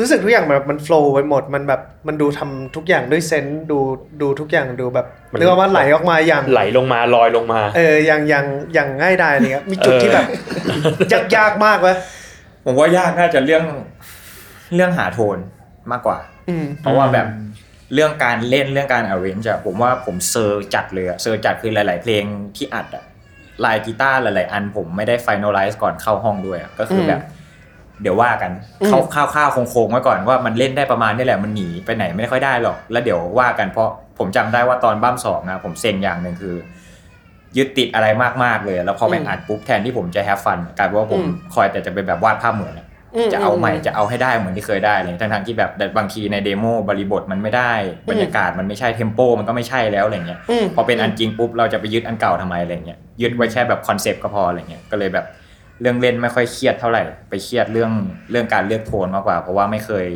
รู้สึกทุกอย่างแบบมันโฟล์ไปหมดมันแบบมันดูทำทุกอย่างด้วยเซนส์ดูดูทุกอย่างดูแบบมันเรียกว่าไหลออกมาอย่างไหลลงมาลอยลงมา เอออย่างอย่างอย่างง่ายดายอะไรเงี้ยมีจุดเออที่แบบยากยากมากเว้ยผมว่ายากน่าจะเรื่องเรื่องหาโทนมากกว่าอืมเพราะว่าแบบเรื่องการเล่นเรื่องการ arrange อะผมว่าผมเซอร์จัดเลยอะเซอร์จัดคือหลาย ๆ เพลงที่อัดอะ ลายกีตาร์หลาย ๆ อันผมไม่ได้ finalize ก่อนเข้าห้องด้วยอะก็คืออมแบบ เดี๋ยวว่ากันเข้าข้าวข้าวโค้งๆไว้ก่อนว่ามันเล่นได้ประมาณนี้แหละมันหนีไปไหนไม่ค่อยได้หรอก แล้วเดี๋ยวว่ากันเพราะผมจำได้ว่าตอนบ้ามสองอะผมเซ็งอย่างหนึ่งคือ ยึดติดอะไรมากๆเลย แล้วพอไปอืมอัดปุ๊บแทนที่ผมจะแฮปฟันกลายเป็นว่าผมอืมคอยแต่จะเป็นแบบวาดภาพเหมือนอะ จะเอาใหม่จะเอาให้ได้เหมือนที่เคยได้เลยทั้งๆที่แบบแต่บางทีในเดโมบริบทมันไม่ได้ บรรยากาศมันไม่ใช่ tempo มันก็ไม่ใช่แล้วอะไรเงี้ยอืมพอเป็นอันจริงปุ๊บเราจะไปยึดอันเก่าทำไมอะไรเงี้ยยึดไว้แค่แบบคอนเซปต์ก็พออะไรเงี้ยก็เลยแบบเรื่องเล่นไม่ค่อยเครียดเท่าไหร่ ไปเครียดเรื่องเรื่องการเลือกโทนมากกว่า เพราะว่าไม่เคย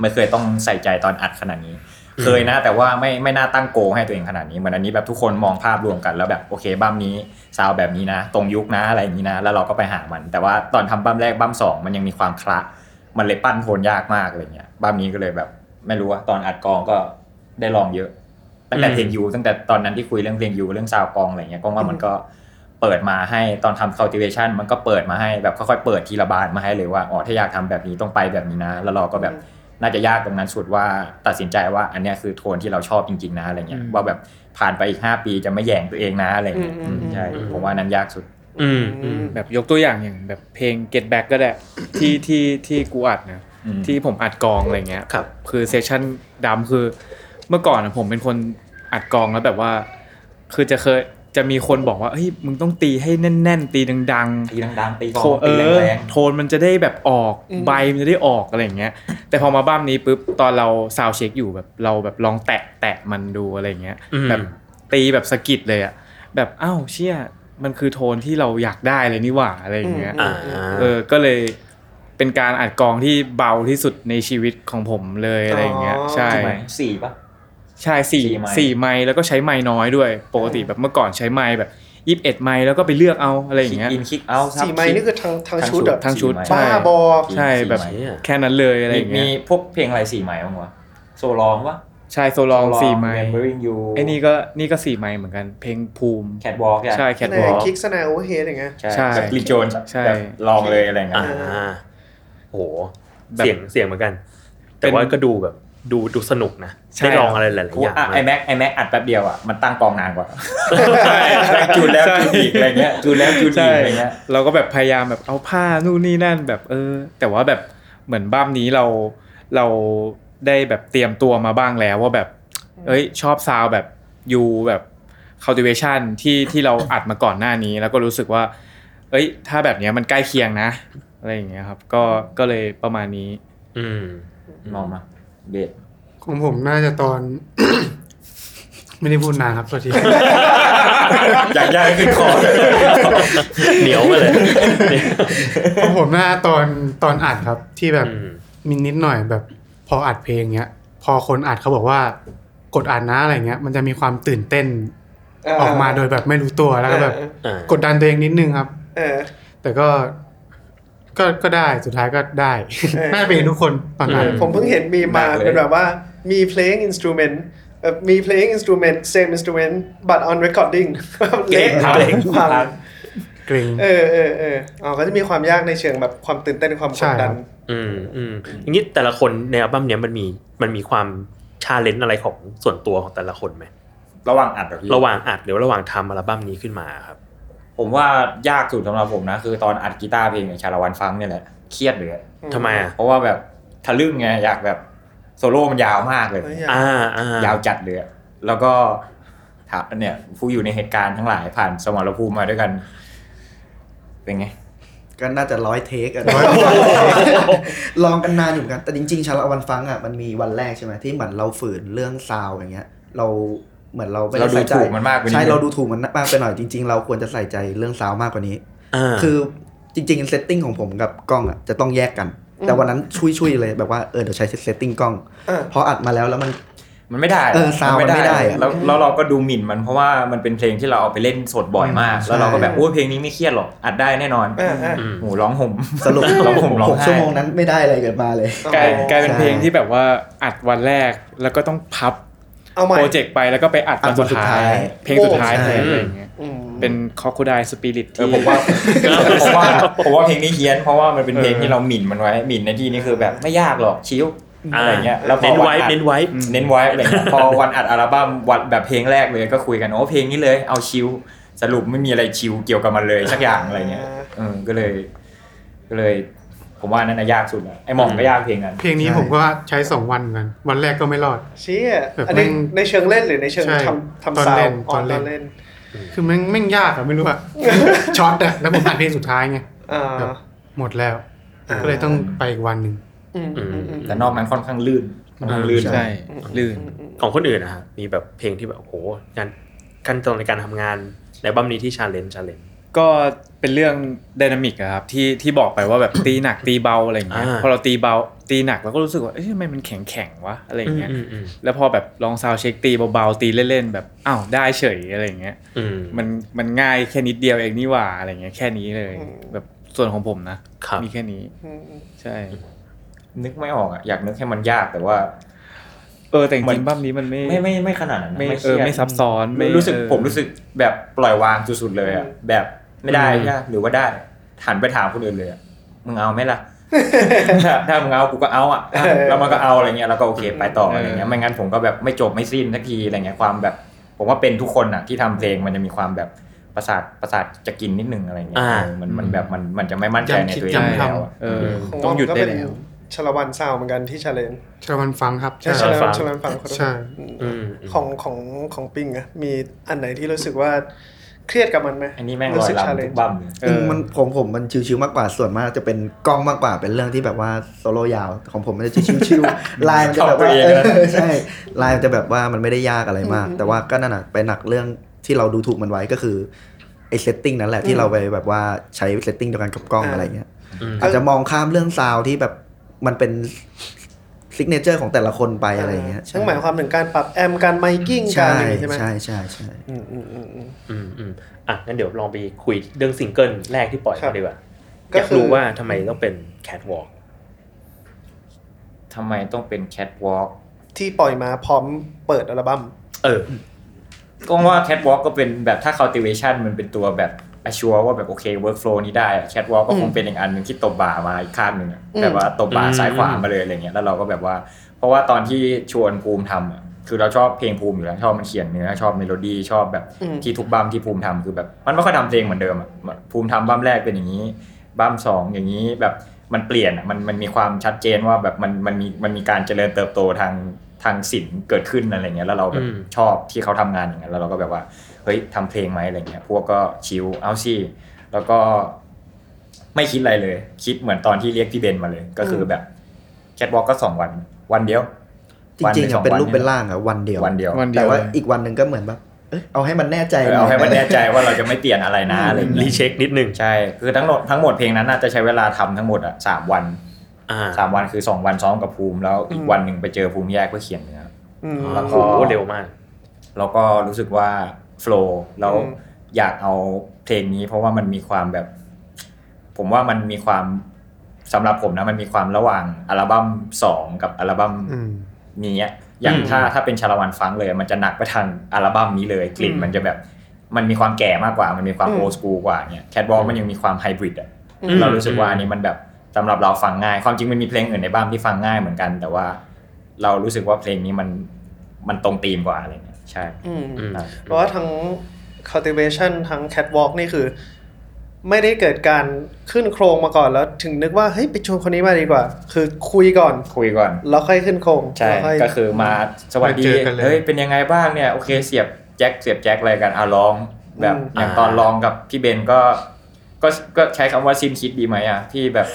ไม่เคยต้องใส่ใจตอนอัดขนาดนี้ เคยนะ แต่ว่าไม่ไม่น่าตั้ง goal ให้ตัวเองขนาดนี้เหมือนอันนี้แบบทุกคนมองภาพรวมกันแล้วแบบโอเคบัมนี้ซาวด์แบบนี้นะ ตรงยุคนะอะไรอย่างนี้นะ แล้วเราก็ไปหามัน แต่ว่าตอนทำบัมแรกบัมสองมันยังมีความคละมันเลยปั้นโทนยากมากอะไรเงี้ยบัมนี้ก็เลยแบบ ไม่รู้ว่าตอนอัดกองก็ได้ลองเยอะตั้งแต่อืมเพลงยูตั้งแต่ตอนนั้นที่คุยเรื่องเพลงยูเรื่องซาวกองอะไรเงี้ยก็ว่ามันก็เปิดมาให้ตอนทำ cultivation มันก็เปิดมาให้แบบค่อยๆเปิดทีละบานมาให้เลยว่าอ๋อถ้าอยากทำแบบนี้ต้องไปแบบนี้นะ แล้วเราก็แบบ น่าจะยากตรงนั้นสุดว่าตัดสินใจว่าอันเนี้ยคือโทนที่เราชอบจริง ๆ นะอะไรเงี้ยอืมว่าแบบผ่านไปอีกห้าปีจะไม่แย่งตัวเองนะอะไรเงี้ยอืมอืมอืมใช่อืมผมว่านั้นยากสุดอืมอืมแบบยกตัวอย่างอย่างแบบเพลง Get Back ก็ได้ที่ที่ที่กูอัดนะอืมที่ผมอัดกองอะไรเงี้ยครับคือเซสชั่นดำคือ เมื่อก่อนอะผมเป็นคนอัดกองแล้วแบบว่า คือจะเคย จะมีคนบอกว่าเฮ้ยมึงต้องตีให้แน่น ๆ ตีดังตีดังๆตีๆกอโทงเอตีอแรงโทนมันจะได้แบบออกอืมใบมันจะได้ออกอะไรอย่างเงี้ย แต่พอมาบ้ามนี้ปุ๊บตอนเราซาวเช็คอยู่แบบเราแบบลองแตะแตะมันดูอะไรเงี้ยอืมแบบตีแบบสะกิดเลยอะแบบอ้าวเชี่ยมันคือโทนที่เราอยากได้เลยนี่หว่าอะไรอย่างเงี้ยอ่าเออก็เลยเป็นการอัดกองที่เบาที่สุดในชีวิตของผมเลยอะไรอย่างเงี้ยอ๋อใช่ๆใช่ไหมสี่ปะ ใช่สี่สี่ไมค์ สี่ไมค์แล้วก็ใช้ไมค์น้อยด้วยปกติแบบเมื่อก่อนใช้ไมค์แบบยี่สิบเอ็ดไมล์แล้วก็ไปเลือกเอาอะไรอย่างเงี้ยอินคิกเอาสี่ไม้นี่คือทางทางชุดเหรอ ทั้งชุดสี่ไมล์ใช่ บ้าบอ ใช่แบบสี่ไมล์แค่นั้นเลยอะไรอมีย่างมีเงี้ยพวกเพลงอะไรสี่ไม้บ้างวะโซลองวะใช่โซลองสี่ไมล์ Remembering You ไอ้นี่ก็นี่ก็สี่ไมล์เหมือนกัน เพลงภูมิ แคทวอล์กใช่แคทในวอล์กคิกสนาโอเวอร์เฮดอย่างเงี้ย ใช่ใช่แบบลิโจนใช่ แบบลองเลยอะไรเงี้อ่ายโอ้โห แบบ เสียงเสียงเหมือนกัน แต่เป็น ว่าก็ดูแบบ ดูดูสนุกนะใช่ได้ลองอะไรหลายๆอย่างไอแม็กไอแม็กอัดแป๊บเดียวอะมันตั้งกองนานกว่าใช่จูนแล้วใช่จูนอีกอะไรเงี้ยจูนแล้วจูนอีใช่กอะไรเงี้ยเราก็แบบพยายามแบบเอาผ้านู่นนี่นั่นแบบเออ แต่ว่าแบบเหมือนบ้ามนี้เราเราได้แบบเตรียมตัวมาบ้างแล้วว่าแบบ เอ้ย ชอบซาวด์แบบยูแบบ cultivation ที่ที่เราอัดมาก่อนหน้านี้ แล้วก็รู้สึกว่า เอ้ย ถ้าแบบเนี้ยมันใกล้เคียงนะอะไรอย่างเงี้ยครับ ก็ก็เลยประมาณนี้ อืมมองมา เบสของผมน่าจะตอน ไม่ได้พูดนานครับสวัสดีอยากยากขึ้นคอเหนียวมาเลยของผมน่าตอนตอนอัดครับ ที่แบบอืมมีนิดหน่อยแบบ พออัดเพลงเงี้ย พอคนอัดเขาบอกว่ากดอัดนะอะไรเงี้ย มันจะมีความตื่นเต้น ออกมาโดยแบบไม่รู้ตัวแล้วก็แบบอ่ากดดันตัวเองนิดนึงครับเออแต่ก็ ก็ก็ได้สุดท้ายก็ได้เออน่าจะเป็นทุกคนตอนนั้นผมเพิ่งเห็นมีมาเป็นแบบว่ามี playing instrument เอ่อมี playing instrument same instrument but on recording เละพังเละพังเกรงเออเออเอออ๋อก็จะมีความยากในเชิงแบบความตื่นเต้นความกใช่ดคดัรันบอืมอืมอย่างนี้แต่ละคนในอัลบั้มเนี้ยมันมีมันมีความชาเลนจ์อะไรของส่วนตัวของแต่ละคนไหมระหว่างอัดแบบพี่ระหว่างอัดหรือว่าระหว่างทำอัลบั้มนี้ขึ้นมาครับ ผมว่ายากสุดสำหรับผมนะ คือตอนอัดกีตาร์เพลงอย่างชาละวันฟังเนี่ยแหละเครียดเลยอะทำไมอะเพราะว่าแบบทะลึ่งไงอยากแบบโซโล่มันยาวมากเลยเฮ้ยอ่าอ่ายาวจัดเลยอะแล้วก็ถามเนี่ย ผู้อยู่ในเหตุการณ์ทั้งหลายผ่านสมรภูมิมาด้วยกัน เป็นไงก็น่าจะร้อย take อะลองกันนานอยู่เหมือนกัน แต่จริงๆชาละวันฟังก์อะมันมีวันแรกใช่ไหมที่เหมือนเราฝืนเรื่องซาวด์อย่างเงี้ย เรา เหมือนเราไม่ได้เราดูใส่ใจถูกมันมากไปนิดนึงใช่เราดูถูกมันมากไปหน่อยจริง ๆ เราควรจะใส่ใจเรื่องซาวด์มากกว่านี้อ่าคือจริงๆ setting ของผมกับกล้องอะจะต้องแยกกัน แต่วันนั้นชุยๆเลยแบบว่าเออเดี๋ยวใช้ setting กล้องอ่าพออัดมาแล้วแล้วมันมันไม่ได้เออ sound มันไม่ได้อะแล้วแล้วเราก็ดูหมิ่นมันเพราะว่ามันเป็นเพลงที่เราเอาไปเล่นสดบ่อยมาก แล้วเราก็แบบโอ้ยเพลงนี้ไม่เครียดหรอกอัดได้แน่นอนอ่าอ่าอืมโหร้องห่มสรุปร้องห่มร้องไห้ชั่วโมงนั้นไม่ได้อะไรเกิดมาเลยกลายกลายเป็นใช่เพลงที่แบบว่าอัดวันแรกแล้วก็ต้องพับ เอาใหม่ โปรเจกต์ไปแล้วก็ไปอัดวันสุดท้ายอัดวันสุดท้าย เพลงสุดท้ายใช่แทนอะไรอย่างเงี้ยอืมเป็น cocky ไดสปิริตเออที่ผมว่าผมว่าผมว่าเพลงนี้เฮี้ยนเพราะว่ามันเป็นเพลงที่เราหมิ่นมันไว้หมิ่นในที่นี้คือแบบไม่ยากหรอกชิวอะไรเงี้ยแล้วพอเน้นไว้วัอัดเน้นไว้ เน้นไว้อะไรเงี้ยพอวันอัดอัลบั้มวันแบบเพลงแรกเลยก็คุยกันโอ้เพลงนี้เลยเอาชิวสรุปไม่มีอะไรชิวเกี่ยวกับมันเลยสักอย่างอะไรเงี้ยเออก็เลย ก็เลย ผมว่านั่นนะยากสุดอะไอหมองก็ยากเพลงนั้น เพลงนี้ใช่ผมก็ใช้สองวันเหมือนกันวันแรกก็ไม่รอด เชี่ยแบบอันนี้แม่งในเชิงเล่นหรือในเชิงใช่ทำทำตอนเล่นซาวด์ตอนเล่นตอนเล่นคือแม่งแม่งยากอะไม่รู้อะ ช็อตอะแล้วผมอัดเพลงสุดท้ายไง อ่าแบบหมดแล้ว อ่า ก็เลยต้องไปอีกวันหนึ่งอืมอืมอืมแต่นอกนั้นค่อนข้างลื่นค่อนข้างลื่น ใช่ ลื่น ของคนอื่นนะครับมีแบบเพลงที่แบบโอ้โหงานขั้นตอนในการทำงานในอัลบั้มนี้ที่ challenge challenge ก็ เป็นเรื่อง dynamic อะครับที่ที่บอกไปว่าแบบตีหนักตีเบาอะไรอย่างเงี้ยอ่าพอเราตีเบาตีหนักเราก็รู้สึกว่าเอ้ยทำไมมันแข็งแข็งๆวะอะไรอย่างเงี้ยอืมอืมแล้วพอแบบลอง soundcheck ตีเบาๆตีเล่นๆแบบอ้าวได้เฉยอะไรอย่างเงี้ยอืมมันมันง่ายแค่นิดเดียวเองนี่หว่าอะไรเงี้ยแค่นี้เลย แบบส่วนของผมนะครับมีแค่นี้อืมอืมใช่ นึกไม่ออกอะอยากนึกให้มันยากแต่ว่าเออแต่จมัรินงๆบ้ามนี้มันไม่ไม่ไม่ไม่ขนาดนั้นนะไม่คเออรียดไม่ซับซ้อนไม่รู้สึกเออผมรู้สึกแบบปล่อยวางสุดๆเลยอะแบบ ไม่ได้อืมใช่ไหมหรือว่าได้หันไปถามคนอื่นเลยอะมึงเอาไหมล่ะถ้าถ้ามึงเอากูก็เอาอะอะแล้วมันก็เอาอะไรเงี้ยแล้วก็โอเคไปต่ออะไรเงี้ยไม่งั้นผมก็แบบไม่จบไม่สิ้นสักทีอะไรเงี้ยความแบบ ผมว่าเป็นทุกคนอะที่ทำเพลงมันจะมีความแบบประสาทประสาทจะกินนิดนึงอะไรเงี้ยอ่าเออมันมันแบบมันมันจะไม่มั่นใจในตัวเองจำคิดจำทำแล้วอะเออขงต้องหยุดก็ได้เป็นแล้วชาละวันซาวเหมือนกันที่ชาเลนจ์ชาวันฟังครับใช่ใช่ชาละฟัวันงชาละวันฟังขอโทษใช่อืมอืมของของของปิงอะมีอันไหนที่รู้สึกว่า เครียดกับมันไหมอันนี้แม่งลอยสึกลำ challenge ทุกบั้มเลยเอซึ่งอมันผมผมมันชิวๆมากกว่าส่วนมากจะเป็นกล้องมากกว่าเป็นเรื่องที่แบบว่าโซโล่ยาวของผมมันจะชิวๆลายมันจะแบบว่าเข้าตัวเองเอนะอใช่ลายมันจะแบบว่ามันไม่ได้ยากอะไรมาก แต่ว่าก็นั่นน่ะไปหนักเรื่องที่เราดูถูกมันไว้ก็คือไอ้ setting นั่นแหละที่เราไปแบบว่าใช้ setting เดียวกันกับกล้องอ่าอะไรเงี้ยอืมอาจจะมองข้ามเรื่องซาวด์ที่แบบมันเป็น signature ของแต่ละคนไปอะไรอย่างเงี้ยทั้งหมายความถึงการปรับแอมป์การ miking การใช่อะไรอย่างงี้ใช่ไหมใช่ใช่ใช่อืมอืมอืมอืมอืมอืมอะงั้นเดี๋ยวลองไปคุยเรื่องซิงเกิลแรกที่ปล่อยมาครับดีกว่าก็อยากคือรู้ว่าทำไมต้องเป็น Catwalk ทำไมต้องเป็นแคทวอล์กที่ปล่อยมาพร้อมเปิดอัลบั้มเออก็ว่าแคทวอล์กก็เป็นแบบถ้า cultivation มันเป็นตัวแบบ assure ว่าแบบโอเค workflow นี้ได้แคทวอล์กก็คงเป็นอีกอันหนึ่งที่ตบบ่ามาอีกข้างหนึ่งอะอืมแบบว่าตบบ่าอืมซ้ายขวามาเลยอะไรเงี้ยแล้วเราก็แบบว่า เพราะว่าตอนที่ชวนภูมิทำอะคือเราชอบเพลงภูมิอยู่แล้วชอบมันเขียนเนื้อชอบเมโลดี้ชอบแบบอืมที่ทุกบัมที่ภูมิทำคือแบบ มันไม่ค่อยทำเพลงเหมือนเดิมอะภูมิทำบัมแรกเป็นอย่างนี้บัมสองอย่างนี้แบบมันเปลี่ยนอะมันมันมีความชัดเจนว่าแบบมันมันมีมันมีการเจริญเติบโตทางทางศิลป์เกิดขึ้นอะไรเงี้ยแล้วเราแบบอืมชอบที่เขาทำงานอย่างเงี้ยแล้วเราก็แบบว่าเฮ้ยทำเพลงไหมอะไรเงี้ยพวกก็ชิลเอาสิแล้วก็ไม่คิดอะไรเลย คิดเหมือนตอนที่เรียกพี่เบนมาเลย ก็คือแบบแคทวอล์กก็สองวันวันเดียวจริงๆวัอะเป็นรูปเป็นยร่างอะวันเดียววันเดียววันเดียแต่วว่าเลยอีกวันหนึ่งก็เหมือนแบบเอ้ยเอาให้มันแน่ใจเออเอาให้มันแน่ใจว่าเราจะไม่เปลี่ยนอะไรนะอะไรรีเงี้ยเช็คนิดนึงใช่คือทั้งหมดทั้งหมดเพลงนั้นน่าจะใช้เวลาทำทั้งหมดอะสามวันอ่าสามวันคือสองวันซ้อมกับภูมิ แล้วอีอืกมวันหนึ่งไปเจอภูมิแยกเพื่อเขียนเนื้ออืมแล้วโอ้ก็โหเร็วมาก แล้วก็รู้สึกว่า โฟล์แล้วอืมอยากเอาเพลงนี้ เพราะว่ามันมีความแบบ ผมว่ามันมีความสำหรับผมนะมันมีความระหว่างอัลบั้มสองกับอัลบั้มอืมนี้อะอย่างอืมถ้าถ้าเป็นชาละวันฟังเลย มันจะหนักไปทางอัลบั้มนี้เลย กลิ่นอืมมันจะแบบ มันมีความแก่มากกว่า มันมีความอืมโอ s สกูกว่าเนี่ยแคทบอลมันยังมีความไฮบริดอะอืมเรารู้สึกว่าอันนี้มันแบบสำหรับเราฟังง่าย ความจริงมันมีเพลงอื่นในบ้านที่ฟังง่ายเหมือนกัน แต่ว่าเรารู้สึกว่าเพลงนี้มันมันตรงธีมกว่าอะไรเงี้ย ใช่อืมอืมครับเพราะว่าทั้ง cultivation ทั้ง catwalk นี่คือ ไม่ได้เกิดการขึ้นโครงมาก่อนแล้ว ถึงนึกว่าเฮ้ยไปชวนคนนี้มาดีกว่า คือคุยก่อนคุยก่อน แล้วค่อยขึ้นโครงใช่แล้วค่อยก็คือมาสวัสดีมาเจอกันเลยเฮ้ยเป็นยังไงบ้างเนี่ยโอเคเสียบแจ็คเสียบแจ็คอะไรกันอะลอง แบบอืมอย่างอ่าตอนลองกับพี่เบนก็ก็ก็ใช้คำว่าซินคิดดีไหมอะที่แบบ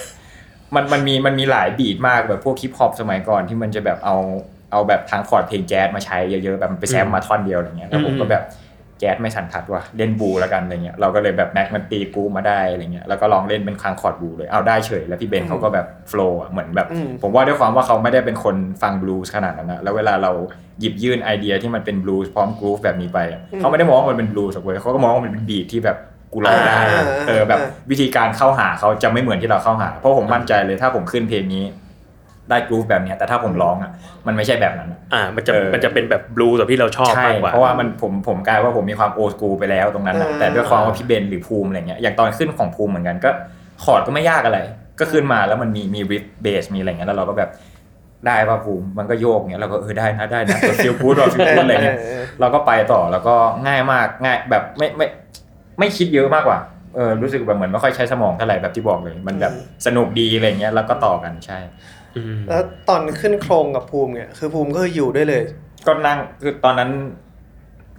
มันมันมีมันมีหลาย beat มากแบบพวกฮิปฮอปสมัยก่อนที่มันจะแบบเอา เอาแบบทางคอร์ดเพลงแจ๊สมาใช้เยอะๆแบบมันไป sample มาท่อนเดียวอะไรเงี้ยแล้วผมก็แบบแจ๊สไม่สันทัดว่ะเล่นบูแล้วกันอะไรเงี้ยเราก็เลยแบบแม็กมันตีกูมาได้อะไรเงี้ยแล้วก็ลองเล่นเป็นทางคอร์ดบูเลยเอาได้เฉย แล้วพี่เบนเขาก็แบบ flow เหมือนแบบอืมผมว่าด้วยความว่าเขาไม่ได้เป็นคนฟังบลูส์ขนาดนั้นนะแล้วเวลาเราหยิบยื่นไอเดียที่มันเป็นบลูส์พร้อมกรูฟแบบนี้ไปอะอืมเขาไม่ได้มองว่ามันเป็นบลูส์หรอกเว้ยเขาก็มองว่ามันเป็นบีทที่แบบกูร้องได้อ่าเออแบบอ่าวิธีการเข้าหาเขาจะไม่เหมือนที่เราเข้าหา เพราะผมมั่นใจเลยถ้าผมขึ้นเพลงนี้ ได้กรูฟแบบเนี้ยแต่ถ้าผมร้องอะมันไม่ใช่แบบนั้นอะอ่ามันจะเออมันจะเป็นแบบบลูแบบที่เราชอบใช่มากกว่าเพราะว่ามันผมผมกลายว่าผมมีความโอ s กูไปแล้วตรงนั้นนะอ่าแต่ด้วยความว่าพี่เบนหรือภูมิอะไรเงี้ยอย่างตอนขึ้นของภูมิเหมือนกันก็คอร์ดก็ไม่ยากอะไร ก็ขึ้นมาแล้วมันมีมี riff เบสมีอะไรเงี้ยแล้วเราก็แบบได้ป่ะภูมิมันก็โยกเงี้ยเราก็เออได้นะได้นะ feel good feel good อะไรเงี้ยเออเราก็ไปต่อแล้วก็ง่ายมากง่ายแบบไม่ไม่ไม่คิดเยอะมากกว่าเออรู้สึกแบบเหมือนไม่ค่อยใช้สมองเท่าไหร่แบบที่บอกเลย มันแบบอืมสนุกดีอะไรเงี้ยแล้วก็ต่อกันใช่อืม แล้วตอนขึ้นโครงกับภูมิเนี่ยคือภูมิก็อยู่ด้วยเลย ก็นั่งคือตอนนั้น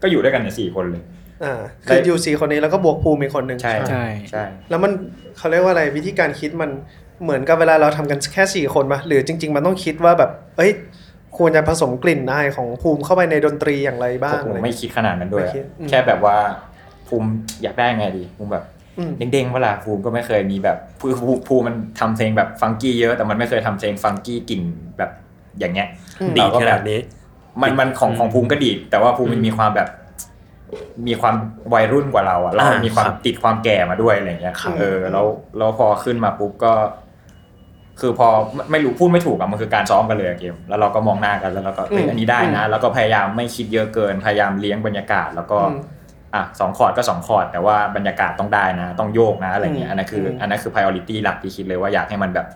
ก็อยู่ด้วยกันเนี่ยสี่คนเลยอ่าคืออยู่สี่คนนี้แล้วก็บวกภูมิอีกคนหนึ่งใช่ใช่ใช่แล้วมันเขาเรียกว่าอะไรวิธีการคิดมันเหมือนกับเวลาเราทำกันแค่สี่คนปะหรือจริง ๆ มันต้องคิดว่าแบบ เอ้ยควรจะผสมกลิ่นอายของภูมิเข้าไปในดนตรีอย่างไรบ้างผมอะไรไม่คิดขนาดนั้นด้วยไม่อะคิดอืมแค่แบบว่าภูมิอยากได้ไงดีภูมิแบบอืม เด้งๆเวลาภูมิก็ไม่เคยมีแบบภูภูภูมิมันทำเพลงแบบฟังกี้เยอะ แต่มันไม่เคยทำเพลงฟังกี้กลิ่นแบบอย่างเงี้ยอืมดีเราก็ขแบนาบดนี้ มันมันของของภูมิก็ดีดแต่ว่าภูมิมันมีความแบบมีความวัยรุ่นกว่าเราอะเราอ่ามีความครับติดความแก่มาด้วยอะไรเงี้ยครับเออแล้วแล้วพอขึ้นมาปุ๊บก็ คือพอไม่ไม่รู้พูดไม่ถูกอะมันคือการซ้อมกันเลยอะเกม แล้วเราก็มองหน้ากันแล้วเราก็เอ้ยอืมอันนี้ได้นะ แล้วก็พยายามไม่คิดเยอะเกิน พยายามเลี้ยงบรรยากาศ แล้วก็ อืมอะสองคอร์ดก็สองคอร์ดแต่ว่าบรรยากาศต้องได้นะ ต้องโยกนะอะไรเงี้ยอืมอันนั้นคืออมอันนั้นคือ priority หลักที่คิดเลยว่าอยากให้มันแบบ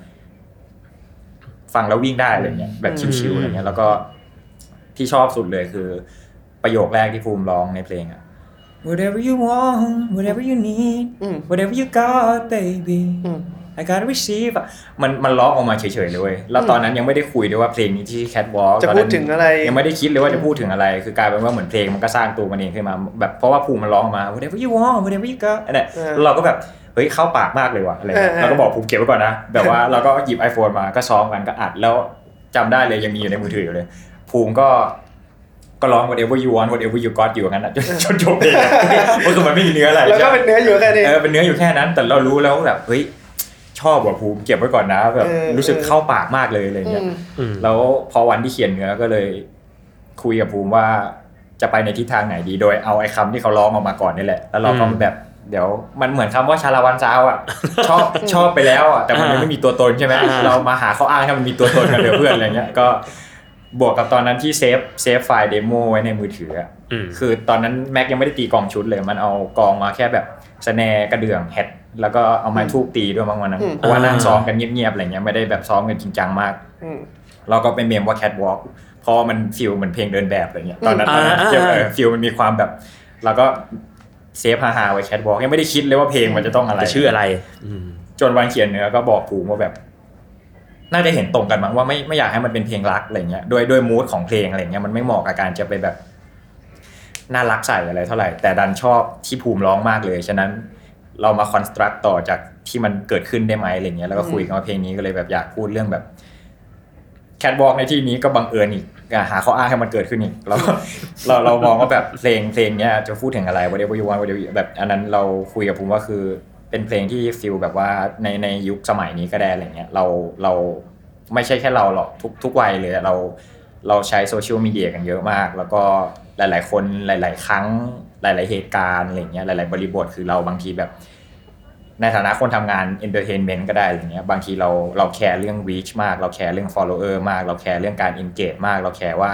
ฟังแล้ววิ่งได้อะไรเงี้ยแบบชิวๆอะไรเงี้ยแล้วก็ที่ชอบสุดเลยคือ ประโยคแรกที่ภูมิร้องในเพลงอะ whatever you want whatever you need อืม whatever you got baby อืม I gotta receive อะมันมันร้องออกมาเฉยๆเลยเว้ยแล้วตอนนั้นยังไม่ได้คุยด้วยว่าเพลงนี้ที่ Catwalk จะตอนพูนั้ดนถึงอะไร ยังไม่ได้คิดเลยว่าจะพูดถึงอะไร คือกลายเป็นว่าเหมือนเพลงมันก็สร้างตัวมันเองขึ้นมาแบบเพราะว่าภูมิมันร้องออกมา whatever you want whatever you got อันเนี้ยเออแล้วเราก็แบบเฮ้ยเข้าปากมากเลยว่ะอะไรเงี้ยเออเออเราก็บอกภูมิเก็บไว้ก่อนนะแบบว่าเราก็หยิบ iPhone มาก็ซ้อมกันก็อัดแล้วจำได้เลยยังมีอยู่ในมือถืออยู่เลย ภูมิก็ก็ร้อง whatever you want whatever you got อยู่อย่างนั้นนะจนจนจบเพลงอะก็คือมันไม่มีเนื้ออะไรแล้วก็เป็นเนื้ออยู่แค่นี้เออเป็นเนื้ออยู่แค่นั้น แต่เรารู้แล้วแบบเฮ้ย ชอบว่ะภูมิเก็บไว้ก่อนนะแบบเออรู้สึกเข้าปากมากเลยอะไรเงี้ยอืมอืมแล้วพอวันที่เขียนเนื้อก็เลย คุยกับภูมิว่าจะไปในทิศทางไหนดี โดยเอาไอ้คำที่เขาร้องออกมาก่อนนี่แหละ แล้วเราก็อืมแบบเดี๋ยวมันเหมือนคำว่าชาละวันซาวอะชอบชอบไปแล้วอะแต่มันยังไม่มีตัวตนใช่ไหมอ่าเรามาหาข้ออ้างให้มันมีตัวตนกันเดี๋ยวเพื่อนอะไรเงี้ยก็บวกกับตอนนั้นที่เซฟเซฟไฟล์เดโมไว้ในมือถืออะอืม คือตอนนั้นแม็กยังไม่ได้ตีกลองชุดเลย มันเอากลองมาแค่แบบ snare กระเดื่อง hat แล้วก็เอาไม้ทูบตีด้วยบางวันนะอืมเพราะว่านั่งซ้อมกันเงียบๆอะไรเงี้ยไม่ได้แบบซ้อมกันจริงจังมากอืมเราก็ไปเมมว่า catwalk เพราะมัน feel เหมือนเพลงเดินแบบอะไรเงี้ยตอนนั้นอืมตอนนั้นอ่าเกี่ยวอ่าเออ feel มันมีความแบบเราก็เซฟฮาๆไว้ catwalk ยังไม่ได้คิดเลยว่าเพลงมันจะต้องอะไรจะชื่ออะไรอืมจนวันเขียนเนื้อก็บอกภูมิว่าแบบน่าจะเห็นตรงกันมั้งว่าไม่ไม่อยากให้มันเป็นเพลงรักอะไรเงี้ยด้วยด้วยมูดของเพลงอะไรเงี้ยมันไม่เหมาะกับการจะไปแบบ น่ารักใส่อะไรเท่าไหร่ แต่ดันชอบที่ภูมิร้องมากเลย ฉะนั้นเรามาคอนสตรักต่อจากที่มันเกิดขึ้นได้ไหมอะไรเงี้ยแล้วก็คุยกันว่าเพลงนี้ก็เลยแบบอยากพูดเรื่องแบบแคทวอล์กในที่นี้ก็บังเอิญอีกหาข้ออ้างให้มันเกิดขึ้นอีกเราเราเรามองว่าแบบเพลงเพลงเนี้ยจะพูดถึงอะไร whatever you want whatever you- แบบ อันนั้นเราคุยกับภูมิว่าคือเป็นเพลงที่ feel แบบว่าในในยุคสมัยนี้ก็ได้อะไรเงี้ยเราเราไม่ใช่แค่เราหรอกทุกทุกวัยเลยเราเราใช้โซเชียลมีเดียกันเยอะมาก แล้วก็ หลาย ๆ คนหลาย ๆ ครั้งหลาย ๆ เหตุการณ์อะไรเงี้ยหลาย ๆ บริบทคือเราบางทีแบบ ในฐานะคนทำงาน entertainment ก็ได้อะไรเงี้ยบางทีเราเราแคร์เรื่อง reach มาก เราแคร์เรื่อง follower มาก เราแคร์เรื่องการ engage มาก เราแคร์ว่า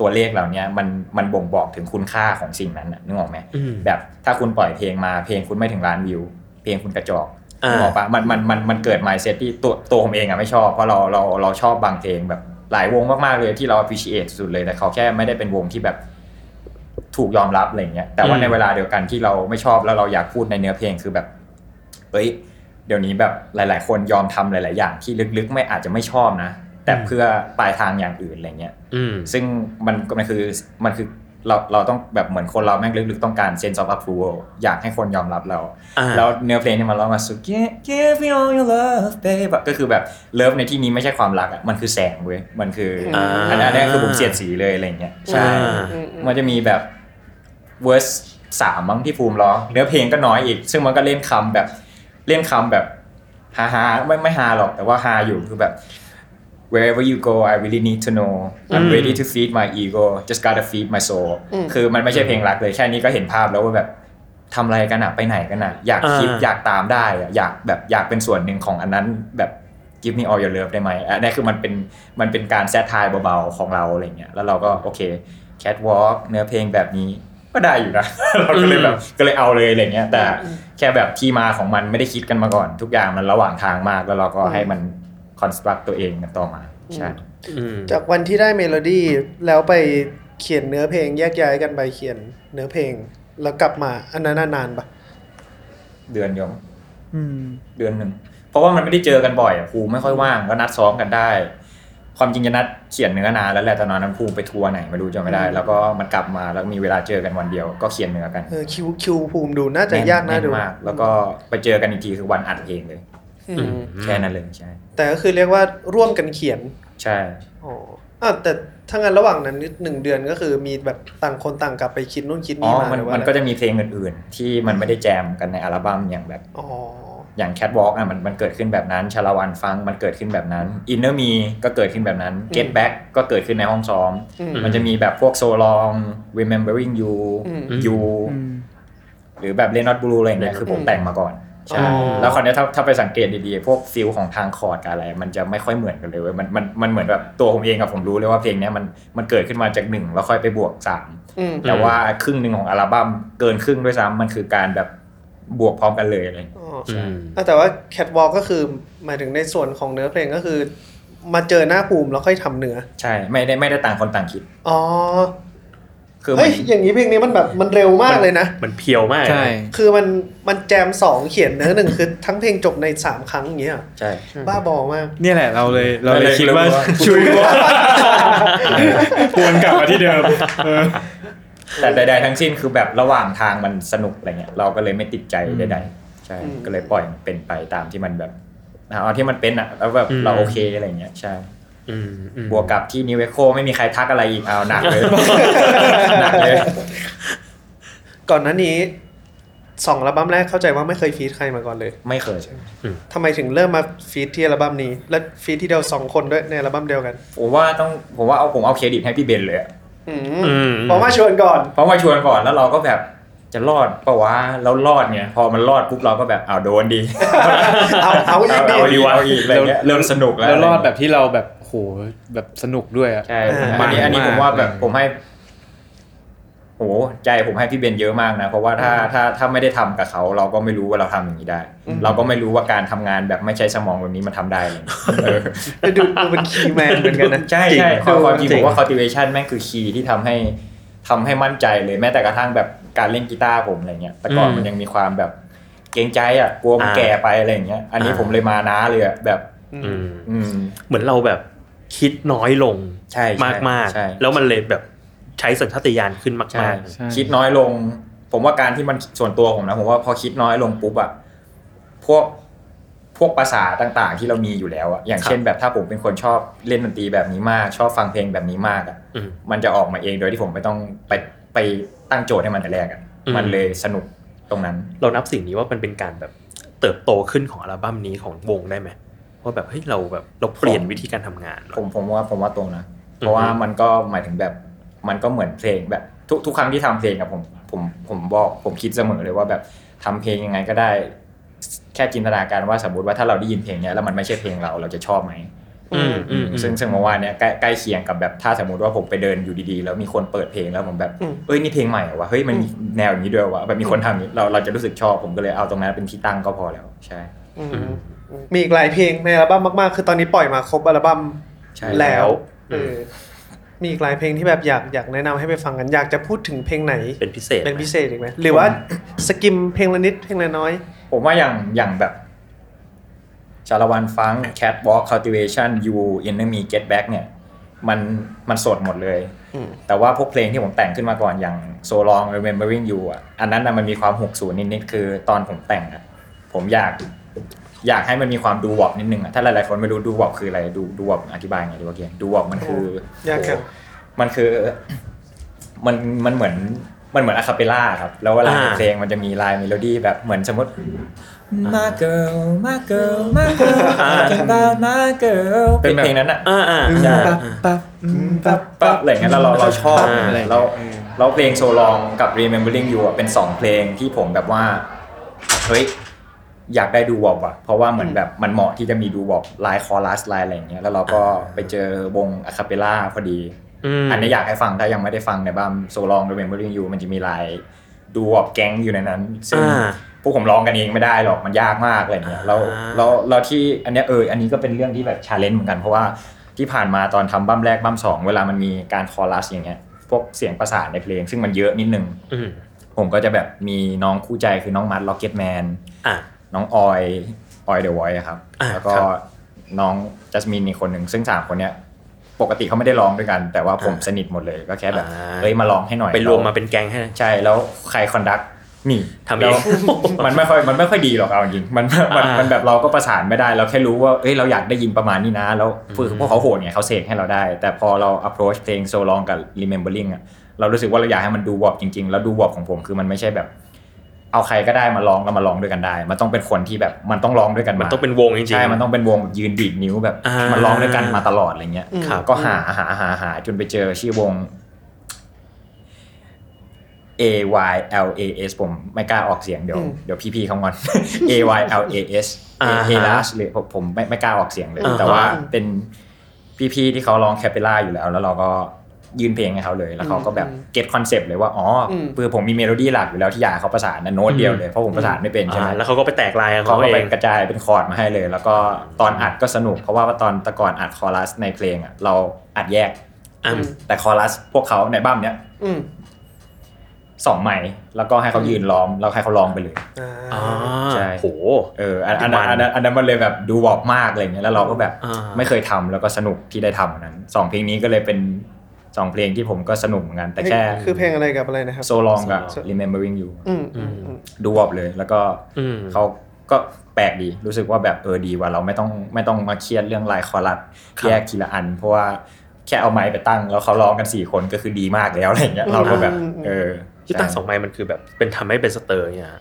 ตัวเลขเหล่านี้มันมันบ่งบอกถึงคุณค่าของสิ่งนั้นน่ะนึกออกไหมอืมแบบถ้าคุณปล่อยเพลงมาเพลงคุณไม่ถึงล้านวิว เพลงคุณกระจอกอ่านึกออกปะมันมันมันมันเกิด mindset ที่ตัวตัวผมเองอะไม่ชอบเพราะเราเราเราชอบบางเพลงแบบหลายวงมากๆเลยที่เรา appreciate สุดเลยแต่เขาแค่ไม่ได้เป็นวงที่แบบ ถูกยอมรับอะไรเงี้ยแต่ว่าอืมในเวลาเดียวกันที่เราไม่ชอบแล้วเราอยากพูดในเนื้อเพลงคือแบบเอ้ยเดี๋ยวนี้แบบหลาย ๆ คนยอมทำหลาย ๆ อย่างที่ลึกๆ ไม่อาจจะไม่ชอบนะ แต่เพื่อปลายทางอย่างอื่นอะไรเงี้ยอืมซึ่งมันมันคือมันคือเราเราต้องแบบเหมือนคนเราแม่งลึกๆต้องการ sense of approval อยากให้คนยอมรับเราอ่าแล้วเนื้อเพลงที่มันร้องมาสุด give give me all your love babe อะก็คือแบบเลิฟในที่นี้ไม่ใช่ความรักอะมันคือแสงเว้ยมันคืออาอันนั้นอันนี้คือผมเสียดสีเลยอะไรเงี้ยใช่อ่ามันจะมีแบบ เวอร์สสามมั้งที่ภูมิร้อง เนื้อเพลงก็น้อยอีก ซึ่งมันก็เล่นคำแบบเล่นคำแบบฮาฮาไม่ไม่ฮาหรอกแต่ว่าฮาอยู่คือแบบ wherever you go I really need to know I'm อืม ready to feed my ego just gotta feed my soul คือมันไม่ใช่เพลงรักเลยแค่นี้ก็เห็นภาพแล้วว่าแบบทำอะไรกันอะไปไหนกันอะอยากคิดอ่าอยากตามได้อะอยากแบบอยากเป็นส่วนหนึ่งของอันนั้นแบบ give me all your love ได้ไหมอันนี้คือมันเป็นมันเป็นการแซทไทายเบาๆของเราอะไรเงี้ยแล้วเราก็โอเค catwalk เนื้อเพลงแบบนี้ ก็ได้อยู่นะ เราก็เลยแบบก็เลยเอาเลยอะไรเงี้ยแต่แค่แบบที่มาของมันไม่ได้คิดกันมาก่อน ทุกอย่างมันระหว่างทางมากแล้วเราก็ให้มัน construct ตัวเองกันต่อมาใช่อืมจากวันที่ได้เมโลดี้แล้วไปเขียนเนื้อเพลงแยกย้ายกันไปเขียนเนื้อเพลง แล้วกลับมาอันนั้นนานๆปะเดือนเดียวอืมเดือนหนึ่งเพราะว่ามันไม่ได้เจอกันบ่อยอะครูไม่ค่อยว่างก็นัดซ้อมกันได้ ความจริงจะนัดเขียนเนื้อนานแล้วแหละแต่ตอนนั้นครูไปทัวร์ไหนไม่รู้จำไม่ได้ แล้วก็มันกลับมาแล้วมีเวลาเจอกันวันเดียวก็เขียนเนื้อกันเออคิวคิวภูมิดูน่าจะยากน่าดูมากแล้วก็ไปเจอกันอีกทีคือวันอัดเพลงเลยอืมแค่นั้นเลยใช่แต่ก็คือเรียกว่าร่วมกันเขียนใช่อ๋ออะแต่ถ้างั้นระหว่างนั้นนิดหนึ่งเดือนก็คือมีแบบต่างคนต่างกลับไปคิดนู่นคิดอ๋อนี่มามันหรือว่ามันอะไรก็จะมีเพลงอื่น ๆ ที่มันไม่ได้แจมกันในอัลบั้มอย่างแบบอ๋อ อย่าง Catwalk อะมันมันเกิดขึ้นแบบนั้นชาละวันฟังมันเกิดขึ้นแบบนั้น Inner Me ก็เกิดขึ้นแบบนั้น Get Back ก็เกิดขึ้นในห้องซ้อมอืมมันจะมีแบบพวก So Long Remembering You อืม You หรือแบบ Leonard Blue อะไรอย่างเงี้ยอืมคือผมแต่งมาก่อนใช่อ๋อแล้วคราวเนี้ยถ้าถ้าไปสังเกตดีๆ พวกฟิลของทางคอร์ดกับอะไร มันจะไม่ค่อยเหมือนกันเลยเว้ยมันมันมันเหมือนแบบตัวผมเองกับผมรู้เลยว่าเพลงเนี้ยมันมันเกิดขึ้นมาจากหนึ่งแล้วค่อยไปบวกสามอืมแต่ว่าครึ่งหนึ่งของอัลบั้มเกินครึ่งด้วยซ้ำมันคือการแบบ บวกพร้อมกันเลยอะไรอย่างเงี้ยอ๋ออืมอะแต่ว่า Catwalk ก็คือหมายถึงในส่วนของเนื้อเพลงก็คือ มาเจอหน้าภูมิแล้วค่อยทำเนื้อ ใช่ ไม่ได้ไม่ได้ต่างคนต่างคิด อ๋อคือมัเฮ้ยนอย่างนี้เพลงนี้มันแบบมันเร็วมากเลยนะ มันเพียวมากใช่คือมันมันแจมสองเขียนเนื้อหนึ่งคือทั้งเพลงจบในสามครั้งอย่างเงี้ยใช่บ้าบอมากเนี่ยแหละเราเลยเราเลยเราเลยคิดว่ารู้ว่าชุยว่าวนกลับมาที่เดิมเออ แต่ใดๆทั้งสิ้นคือแบบระหว่างทางมันสนุกอะไรเงี้ยเราก็เลยไม่ติดใจใดๆใช่อืมก็เลยปล่อยมันเป็นไปตามที่มันแบบเอาที่มันเป็นอะแล้วแบบอืมเราโอเคอะไรเงี้ยใช่อืมอืมบวกกับที่นิเวโคไม่มีใครทักอะไรอีกเอาหนักเลยหนักเลย ก่อนหน้านี้สองอัลบั้มแรกเข้าใจว่าไม่เคยฟีดใครมาก่อนเลย ไม่เคยทำไมถึงเริ่มมาฟีดที่อัลบั้มนี้ และฟีดที่เดียวสองคนด้วยในอัลบั้มเดียวกันผมว่าต้องผมว่าเอาผมเอาเครดิตให้พี่เบนเลย อะอือืมมเพราะว่าชวนก่อนเพราะว่าชวนก่อนแล้วเราก็แบบจะรอดปะวะแล้วรอดเนี่ย พอมันรอดปุ๊บเราก็แบบอ้าวโดนดีเอาเอาอีกดิเอาดีเอาอีกอะไรเงี้ยเริ่มสนุกแล้วแล้วรอดแบบที่เราแบบโหแบบสนุกด้วยอะใช่อ่าอันนี้อันนี้มากผมว่าแบบเลยผมให้ โหใจผมให้พี่เบนเยอะมากนะ เพราะว่าถ้าถ้าถ้าไม่ได้ทำกับเขา เราก็ไม่รู้ว่าเราทำอย่างนี้ได้ เราก็ไม่รู้ว่าการทำงานแบบไม่ใช้สมองแบบนี้มันทำได้เลยเออดูดูเป็นคีย์แมนเหมือนกันนะใช่จริงใช่ความความจริงจริผงมว่า cultivation แม่งคือคีย์ที่ทำให้ทำให้มั่นใจเลยแม้แต่กระทั่งแบบการเล่นกีตาร์ผมอะไรเงี้ยแต่ก่อนอืมมันยังมีความแบบเกรงใจอะกลัวมันอ่าแก่ไปอะไรอย่างเงี้ย อันนี้อ่าผมเลยมาน้าเลยอะแบบอืมอืมเหมือนเราแบบคิดน้อยลงใช่ใช่มากมากๆใช่แล้วมันเลยแบบ ใช้สัญชาตญาณขึ้นมากใช่ใช่คิดน้อยลง ผมว่าการที่มันส่วนตัวผมนะผมว่าพอคิดน้อยลงปุ๊บอะพวกพวกภาษาต่างๆ ที่เรามีอยู่แล้วอะอย่างเช่นแบบถ้าผมเป็นคนชอบเล่นดนตรีแบบนี้มาก ชอบฟังเพลงแบบนี้มากอะๆอืมมันจะออกมาเองโดยที่ผมไม่ต้องไปไปตั้งโจทย์ให้มันแต่แรกอะอืมมันเลยสนุกตรงนั้น เรานับสิ่งนี้ว่ามันเป็นการแบบเติบโตขึ้นของอัลบั้มนี้ของวงได้ไหมว่าแบบเฮ้ยเราแบบเราเปลี่ยนวิธีการทำงานเหรอผมผมว่าผมว่าตรงนะ เพราะว่ามันก็หมายถึงแบบ มันก็เหมือนเพลงแบบทุกทุกครั้งที่ทำเพลงอะผมผมผมบอกผมคิดเสมอเลยว่าแบบทำเพลงยังไงก็ได้ แค่จินตนาการว่าสมมติว่าถ้าเราได้ยินเพลงเนี้ยแล้วมันไม่ใช่เพลงเราเราจะชอบไหมอืมอืมอืมซึ่งซึ่งเมื่อวานเนี้ยใกล้ใกล้เคียงกับแบบถ้าสมมติว่าผมไปเดินอยู่ดีๆ แล้วมีคนเปิดเพลงแล้วผมแบบอืมเอ้ยนี่เพลงใหม่เหรอวะเฮ้ยมันมีแนวอย่างนี้ด้วยวะแบบมีคนทำอย่างนี้เราเราจะรู้สึกชอบผมก็เลยเอาตรงนั้นเป็นที่ตั้งก็พอแล้วใช่อืมมีอีกหลายเพลงในอัลบั้มมากๆ คือตอนนี้ปล่อยมาครบอัลบั้มใช่แล้วอืเอ มอมีอีกหลายเพลงที่แบบอยากอยากแนะนำให้ไปฟังกันอยากจะพูดถึงเพลงไหนเป็นพิเศษเป็นพิเศษอีกไหมหรือว่าสกิมเพลงละนิดเพลงละน้อย ผมว่าอย่างอย่างแบบชาละวันฟัง Catwalk Cultivation You Enemy Get Back เนี่ย มันมันสดหมดเลยอืมแต่ว่าพวกเพลงที่ผมแต่งขึ้นมาก่อนอย่าง So Long Remembering You อะอันนั้นน่ะมันมีความหกศูนย์นิดๆคือตอนผมแต่งอะผมอยาก อยากให้มันมีความ doo-wop นิดนึงอะถ้าหลายๆคนไม่รู้ doo-wop คืออะไรดู doo-wop อธิบายไงดีวะเกียร์ doo-wop มันคือยากจังมันคือ มันมันเหมือนมันเหมือน a cappella ครับ แล้วเวลาในอ่า เพลงมันจะมีลายเมโลดี้แบบเหมือนสมมติ My girl My girl My girl อ่า Talking about My girl เป็นแบบเพลงนั้นอะ อ่าอ่า ใช่ ปั๊บปั๊บอืมปั๊บปั๊บอะไรอย่างเงี้ยแล้วเราเราชอบอ่าอะไรแล้วแล้วเพลง So Long กับ Remembering You อะเป็นสองเพลงที่ผมแบบว่า เฮ้ย อยากได้ doo-wop อะเพราะว่าเหมือนแบบมันเหมาะที่จะมี doo-wop ลายคอรัสลายอะไรอย่างเงี้ยแล้วเราก็ไปเจอวง a cappella พอดีมอันนี้อยากให้ฟังถ้ายังไม่ได้ฟังในบัม So Long Remembering You มันจะมีลาย doo-wop แก๊งอยู่ในนั้นซึ่งอ่าพวกผมร้องกันเองไม่ได้หรอกมันยากมากอะไรเงี้ยแล้วอ่าแล้วแล้วที่อันเนี้ยเอออันนี้ก็เป็นเรื่องที่แบบ challenge เหมือนกันเพราะว่าที่ผ่านมาตอนทำบัมแรกบัมสองเวลามันมีการคอรัสอย่างเงี้ยพวกเสียงประสานในเพลง ซึ่งมันเยอะนิดนึงอืมผมก็จะแบบมีน้องคู่ใจคือน้องมัดล็อกเก็ตแมนอะ น้องออยออยเดอะไวครับอ่าแล้วก็ครับน้องจัสมินอีกคนหนึ่งซึ่งสามคนเนี้ยปกติเขาไม่ได้ร้องด้วยกัน แต่ว่าผมอ่าสนิทหมดเลยก็แค่แบบอ่าเฮ้ยมาร้องให้หน่อยไปรวมมาเป็นแก๊งให้ใช่แล้วใคร conduct นี่ทำเองแล้วมันไม่ค่อยมันไม่ค่อยดีหรอกเอาจริงมันมันอ่ามัมันแบบเราก็ประสานไม่ได้เราแค่รู้ว่าเอ้ยเราอยากได้ยินประมาณนี้นะแล้วคืออืมพวกเขาโหดเนี่ยเขาเสกให้เราได้ แต่พอเรา approach เพลง so long กับ remembering อะเรารู้สึกว่าเราอยากให้มันดูวอบจริงๆ แล้วดูวอบของผมคือมันไม่ใช่แบบ เอาใครก็ได้มาร้องแล้วมาร้องด้วยกันได้ มันต้องเป็นคนที่แบบมันต้องร้องด้วยกันมันมาต้องเป็นวงจริงๆใช่มันต้องเป็นวงแบบยืนดีดนิ้วแบบอ่ามัมันร้องด้วยกันมาตลอดอะไรเงี้ยครับก็หาหาหาหาจนไปเจอชื่อวง A Y L A S ผมไม่กล้าออกเสียงเดี๋ยวอืมเดี๋ยวพี่ๆเขางอน A Y L A S อ่า A ฮะลาสเลยผมผมไม่ไม่กล้าออกเสียงเลยอ่าฮะแต่ว่าเป็นพี่ๆที่เขาร้อง cappella อยู่แล้ว แล้วเราก็ ยื่นเพลงให้เขาเลย แล้วเขาก็แบบ get คอนเซปต์เลยว่า อ๋ออมคือผมมีเมโลดี้หลักอยู่แล้วที่อยากให้เขาประสานนะโน้ตเดียวเลย เพราะผมประสานไม่เป็นใช่ไหมอ่าแล้วเขาก็ไปแตกลายของเขาเขาก็เอาไปกระจายเป็นคอร์ดมาให้เลย แล้วก็ตอนอัดก็สนุก เพราะว่าตอนแตะก่อนอัดคอรัสในเพลงอะเราอัดแยกอืมแต่คอรัสพวกเขาในบัมเนี้ยอืมสองไมค์แล้วก็ให้เขายืนล้อมแล้วให้เขาร้องไปเลยอ่าอ่าใช่โหเอออันอันนั้นอันนั้นอันนั้นมันเลยแบบดูวอบมากอะไรเงี้ยแล้วเราก็แบบอ่าไม่เคยทำแล้วก็สนุกที่ได้ทำอันนั้นสองเพลงนี้ก็เลยเป็น สองเพลงที่ผมก็สนุกเหมือนกัน แต่แค่คือเพลงอะไรกับอะไรนะครับโซลองกับ So Long remembering you อืมอืมอืมดูวอบเลยแล้วก็อืมเขาก็แปลกดีรู้สึกว่าแบบเออดีว่าเราไม่ต้องไม่ต้องมาเครียดเรื่องลายคอรัสครับแยกทีละอัน เพราะว่าแค่เอาไม้ไปตั้ง แล้วเขาร้องกันสี่คนก็คือดีมากแล้วอะไรเงี้ยเราก็แบบอืมเออที่ตั้งใช่สองไม้มันคือแบบเป็นทำให้เป็นสเตอร์เนี่ย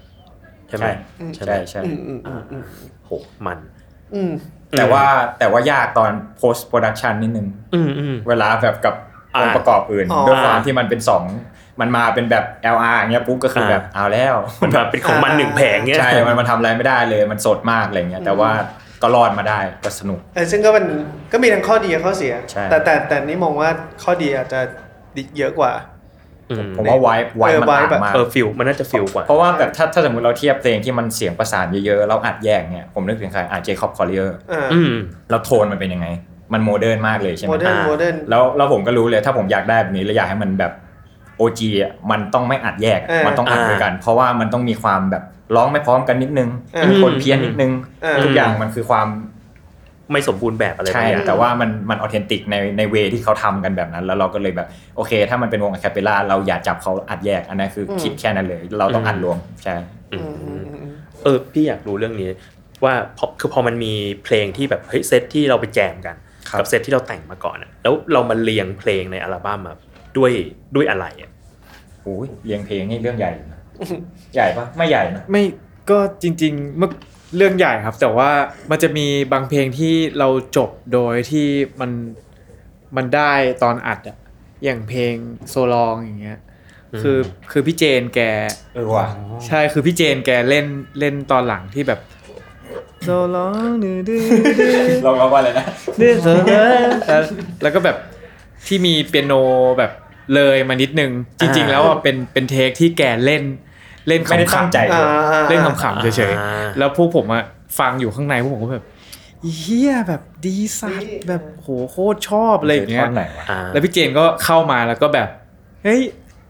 ใช่ไหมใช่ใช่ใช่อืมอืมอืมอืมโหมันอืมแต่ว่าแต่ว่ายากตอน post production นิดนึงอืมอืมเวลาแบบกับ อ่าองค์ประกอบอื่นอ๋อด้วยความที่มันเป็นสองมันมาเป็นแบบ LR อย่างเงี้ยปุ๊บก็คือแบบเอาแล้วมันแบบเป็นของมันหนึ่งแผงเงี้ยใช่มันมันทำอะไรไม่ได้เลยมันสดมากอะไรเงี้ยแต่ว่าก็รอดมาได้ก็สนุกเออซึ่งก็เป็นก็มีทั้งข้อดีและข้อเสียใช่แต่แต่แต่นี่มองว่าข้อดีอาจจะดีเยอะกว่าอืมผมว่าไวไวเออมัน vibe ต่างแบบมากเออ feel มันน่าจะ feel กว่า เพราะว่าแบบถ้าถ้าสมมติเราเทียบเพลงที่มันเสียงประสานเยอะๆเราอัดแยกเนี่ยผมนึกถึงใครอาจ Jacob Collier อ่าอืมแล้วโทนมันเป็นยังไง มัน modern มากเลยใช่ไหม modern อ่า modern แล้วแล้วผมก็รู้เลยถ้าผมอยากได้แบบนี้แล้วอยากให้มันแบบ OG อะมันต้องไม่อัดแยกเออมันต้องอัดด้วยกัน เพราะว่ามันต้องมีความแบบร้องไม่พร้อมกันนิดนึงเออมีคนเพี้ยนนิดนึงเออทุกอย่างมันคือความไม่สมบูรณ์แบบอะไรใช่บางอย่างแต่ว่ามันมันออเทนติกในในเวที่เขาทำกันแบบนั้น แล้วเราก็เลยแบบโอเค ถ้ามันเป็นวงอะคาเปล่าเราอย่าจับเขาอัดแยกอันนั้นคืออมคิดแค่นั้นเลย เราต้องอัดรวมใช่อืมอืมอืมอืมเออพี่อยากรู้เรื่องนี้ว่าพอคือพอมันมีเพลงที่แบบเฮ้ยเซตที่เราไปแจมกันครับ กับเซตที่เราแต่งมาก่อนอะแล้วเรามาเรียงเพลงในอัลบั้มอะด้วยด้วยอะไรอะโอ้ยเรียงเพลงนี่เรื่องใหญ่นะใหญ่ปะไม่ใหญ่นะไม่ก็จริงๆเมื่อเรื่องใหญ่ครับ แต่ว่ามันจะมีบางเพลงที่เราจบโดยที่มันมันได้ตอนอัดอะอย่างเพลงโซลองอย่างเงี้ยคือคือพี่เจนแกเออว่ะใช่คือพี่เจนแกเล่นเล่นตอนหลังที่แบบ โซลองดื้อดื้อดื้อลองร้องว่าอะไรนะดื้อโซลองแล้วแล้วก็แบบที่มีเปียโนแบบเลยมานิดนึง จริง ๆ แล้วอะเป็นเป็นเทคที่แกเล่นเล่นไม่ได้ตั้งขำใจๆอ่าอ่าเล่นขำๆเฉยอ่าๆแล้วพวกผมอะฟังอยู่ข้างในพวกผมก็แบบเฮียแบบดีสัตว์แบบโหโคตรชอบอะไรอย่างเงี้ท่ยอนไหนวะอ่าแล้วพี่เจนก็เข้ามาแล้วก็แบบ เฮ้ย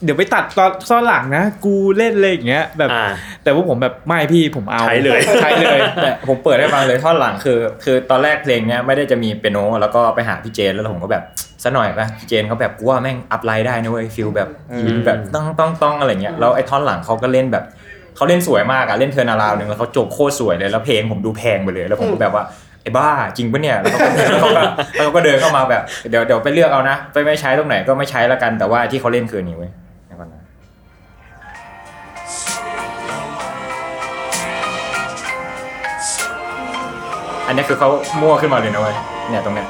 เดี๋ยวไปตัดตอนซ่อนหลังนะ กูเล่นเลยอย่างเงี้ยแบบอ่าแต่ว่าผมแบบไม่พี่ผมเอาใช้เลยใช้เลยแต่ผมเปิดให้ฟังเลยท่อนหลังคือ คือตอนแรกเพลงเนี้ยไม่ได้จะมีเปียโนแล้วก็ไปหาพี่เจนแล้วผมก็แบบซะหน่อยป่ะพี่เจนเขาแบบกูว่าแม่งอัพไลน์ได้นะเว้ย feel แบบอืมแบบต้องต้องต้องอะไรเงี้ยแล้วไอ้ท่อนหลังเขาก็เล่นแบบเขาเล่นสวยมากอะเล่น turnaround หนึ่งแล้วเขาจบโคตรสวยเลยแล้วเพลงผมดูแพงไปเลยแล้วผมก็แบบว่าไอ้บ้าจริงปะเนี่ยแล้วเขาก็แล้วเขาก็แล้วเขาก็เดินเข้ามาแบบเดี๋ยวเดี๋ยวไปเลือกเอานะ ไปไม่ใช้ตรงไหนก็ไม่ใช้แล้วกันแต่ว่าที่เขาเล่นคืออันนี้เว้ย อันนี้คือเขามั่วขึ้นมาเลยนะเว้ยเนี่ยตรงเนี้ย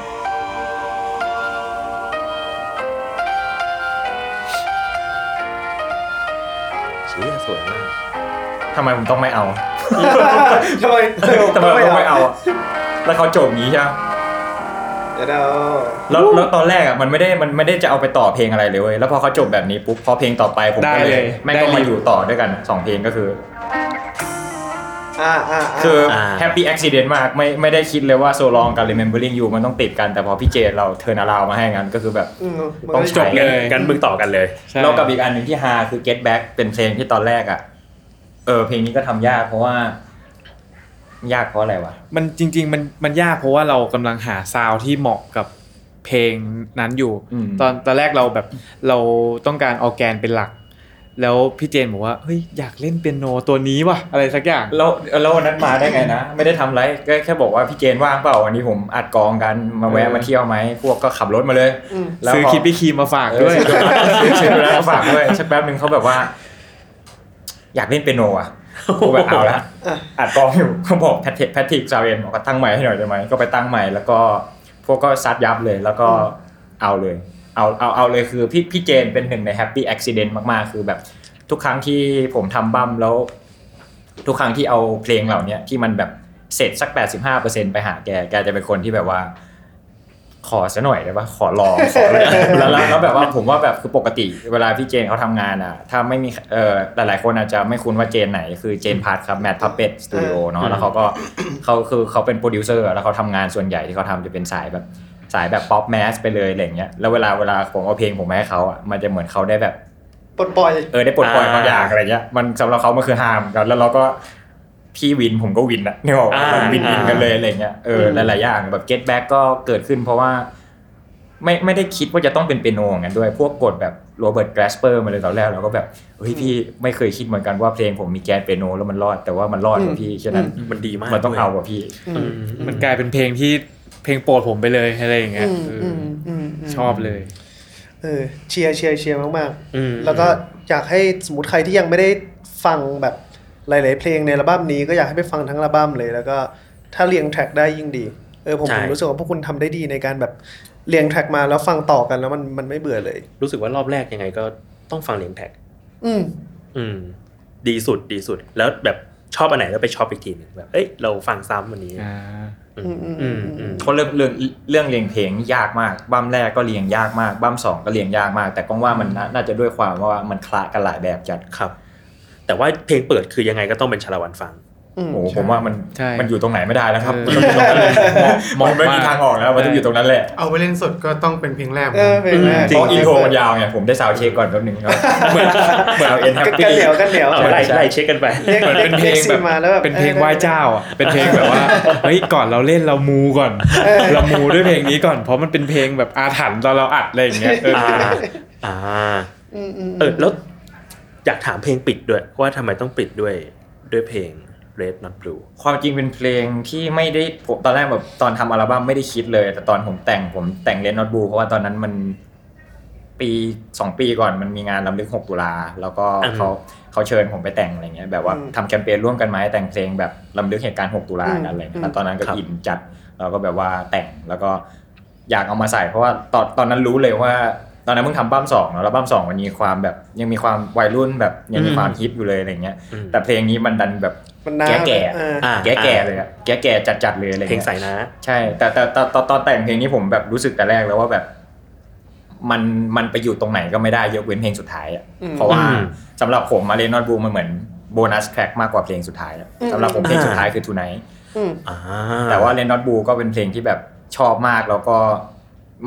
เชี่ยสวยมากทำไมผมต้องไม่เอา ทำไมทำไมผมต้องไม่เอาอะแล้วเขาจบอย่างนี้ใช่ไหมเดี๋ยวเราแล้วแล้วตอนแรกอะมันไม่ได้มันไม่ได้จะเอาไปต่อเพลงอะไรเลยเว้ยแล้วพอเขาจบแบบนี้ปุ๊บพอเพลงต่อไปผมก็ได้เลเลยยแม่งได้ก็มาเลยอยู่ต่อด้วยกันสองเพลงก็คือ อ่าอ่าาคืออา Happy Accident มากไม่ไม่ได้คิดเลยว่า So Long กับ Remembering You มันต้องติดกันแต่พอพี่เจเราเทิร์นาราวมาให้งั้นก็คือแบบมมันต้องก็จบเลย กันมึงต่อกันเลย ใช่แล้วกับอีกอันหนึ่งที่ฮาคือ Get Back เป็นเพลงที่ตอนแรกอะ เออเพลงนี้ก็ทำยากเพราะว่า ยากเพราะอะไรวะ มันจริง ๆ มันมันยากเพราะว่าเรากำลังหาซาวด์ที่เหมาะกับเพลงนั้นอยู่ อืม ตอนตอนแรกเราแบบเราต้องการออร์แกนเป็นหลัก แล้วพี่เจนบอกว่าเฮ้ยอยากเล่นเปียโนตัวนี้ว่ะอะไรสักอย่างแล้วแล้ววันนั้นมาได้ไงนะ ไม่ได้ทำอะไรก็แค่บอกว่าพี่เจนว่างเปล่าวันนี้ผมอัดกองกันมาแวะเออมาเที่ยวไหมพวกก็ขับรถมาเลยอืมแล้วซื้อพคิดพี่ครีมมาฝากเอด้อวยซื้อซื้อดูแลมาฝากด้วยสักแป๊บหนึ่งเขาแบบว่า อยากเล่นเปียโนอะกูแบบเอาละอัดกองอยู่เขาบอกแพทริกแพทริกซาวเอนบอกว่าตั้งใหม่ให้หน่อยได้ไหมก็ไปตั้งใหม่แล้วก็พวกก็ซัดยับเลยแล้วก็เอาเลย เอาเอาเอาเลยคือพี่พี่เจนเป็นหนึ่งในแฮปปี้อุบิเหตุมากๆ คือแบบทุกครั้งที่ผมทำบัมแล้ว ทุกครั้งที่เอาเพลงเหล่านี้ที่มันแบบเสร็จสัก 85%ไปหาแก แกจะเป็นคนที่แบบว่าขอซะหน่อยได้ปะขอลองขอเลยแล้วแล้วแบบว่าผมว่าแบบคือปกติ เวลาพี่เจนเขาทำงานอะ ถ้าไม่มีเอ่อหลายๆคนอาจจะไม่คุ้นว่าเจนไหน คือเจนพัทครับแมทพั p เป็ t สตูดิโอเนาะแล้วเขาก็เขาคือเขาเป็นโปรดิวเซอร์แล้วเขาทำงานส่วนใหญ่ที่เขาทำจะเป็นสายแบบ สายแบบ pop mass ไปเลยอะไรอย่างเงี้ยแล้วเวลาเวลาผมเอาเพลงผมมาให้เขาอะมันจะเหมือนเขาได้แบบปลดปล่อยเออได้ปลดปล่อยอ่าบางอย่างอะไรเงี้ยมันสำหรับเขามันคือฮามกันแล้วเราก็พี่ win ผมก็ win อะนึกออกปะอ่ามัน win win กันเลยอะไรเงี้ยเอออืมหลายๆอย่างแบบ Get Back ก็เกิดขึ้นเพราะว่า ไม่ไม่ได้คิดว่าจะต้องเป็นเปียโนอย่างนั้นด้วย พวกกฎแบบ Robert Glasper มาเลยตอนแรกเราก็แบบเฮ้ยพี่ไม่เคยคิดเหมือนกันว่าเพลงผมมีแกนเปียโนแล้วมันรอดแต่ว่ามันรอดกว่าพี่ฉะนั้นมันดีมากมันต้องว้ยเอากว่าพี่อืมมันกลายเป็นเพลงที่ เพลงโปรดผมไปเลยอะไรอย่างเงี้ยอืมเอออือมอืมมชอบเลยเออเชียร์เชียร์เชียร์มากอืมๆแล้วก็อยากให้สมมติใครที่ยังไม่ได้ฟังแบบหลาย ๆ เพลงในอัลบั้มนี้ก็อยากให้ไปฟังทั้งอัลบั้มเลย แล้วก็ถ้าเรียง track ได้ยิ่งดีเออผมใช่ผมรู้สึกว่าพวกคุณทำได้ดีในการแบบเรียง track มาแล้วฟังต่อกันแล้วมันมันไม่เบื่อเลย รู้สึกว่ารอบแรกยังไงก็ต้องฟังเรียง trackอืมอืม ดีสุดดีสุดแล้วแบบชอบอันไหนแล้วไปชอบอีกทีหนึงแบบเอ้ยเราฟังซ้ำวันนี้อ่าอืมอืมอืม เขาเรื่องเรื่องเรื่องเรียงเพลงยากมากบั้มแรกก็เรียงยากมากบั้มสองก็เรียงยากมาก แต่ก็ว่ามันน่าน่าจะด้วยความว่ามันคละกันหลายแบบจัดครับ แต่ว่าเพลงเปิดคือยังไงก็ต้องเป็นชาละวันฟังอืม โอ้โหผมว่ามันใช่มันอยู่ตรงไหนไม่ได้แล้วครับเออมันอยู่ตรงนั้นเลยเหมาะมันไม่มีมากทางออกแล้วมันต้องอยู่ตรงนั้นแหละเอาไปเล่นสดก็ต้องเป็นเพลงแรกหมดเออเพลงแรกเพราะอินโทรมันยาวไงผมได้ซาวด์เช็คก่อนแป๊บนึงครับเหมือนเหมือนเอาเอ็นแฮปกันปี้เหนียวกันเหนียวเอาไล่ไล่เช็คกันไปเรียกเหมือนเป็นเพลงรียกซีแบบมาแล้วแบบเป็นเพลงออไหว้เจ้าอะเป็นเพลงแบบว่าเฮ้ยก่อนเราเล่นเรามูก่อน เรามูด้วยเพลงนี้ก่อน เพราะมันเป็นเพลงแบบอาถรรพ์ตอนเราอัดอะไรอย่างเงี้ยเอออ่าอ่าอืมอืมเออแล้วอยากถามเพลงปิดด้วยว่าทำไมต้องปิดด้วยด้วยเพลง Red Not Blue ความจริงเป็นเพลงที่ไม่ได้ผมตอนแรกแบบตอนทำอัลบั้มไม่ได้คิดเลย แต่ตอนผมแต่งผมแต่งเลนนอตบูเพราะว่าตอนนั้นมันปีสองปีก่อนมันมีงานลำลึก 6 ตุลา แล้วก็อืมเขาเขาเชิญผมไปแต่งอะไรเงี้ยแบบว่าอืมทำแคมเปญร่วมกันไหมแต่งเพลงแบบลำลึกเหตุการณ์ 6 ตุลากันอะไรเงี้ยแล้วตอนนั้นก็ครับอินจัดเราก็แบบว่าแต่งแล้วก็อยากเอามาใส่เพราะว่าตอนตอนนั้นรู้เลยว่า ตอนนั้นเพิ่งทำบั้มสองเนอะแล้วบั้มสองมันมีความแบบยังมีความวัยรุ่นแบบยังมีความฮิตอยู่เลยอะไรเงี้ยอืมแต่เพลงนี้มันดันแบบ มันนานแก่ๆเอออ่าแก่ๆเลยอะแก่ๆจัดๆเลยอะไรเพลงงี้ยใส่นะ ใช่แต่แต่แต่ตอนตอนแต่งเพลงนี้ผมแบบรู้สึกแต่แรกแล้วว่าแบบ มันมันไปอยู่ตรงไหนก็ไม่ได้ยกเว้นเพลงสุดท้ายอะอืมเพราะว่าอืมสำหรับผมมาเรนนอตบูมันเหมือนโบนัสแทร็กมากกว่าเพลงสุดท้ายอะอืมสำหรับผมเพลงสุดท้ายคือทูไนอืมอ่าแต่ว่าเรนนอตบูก็เป็นเพลงที่แบบชอบมากแล้วก็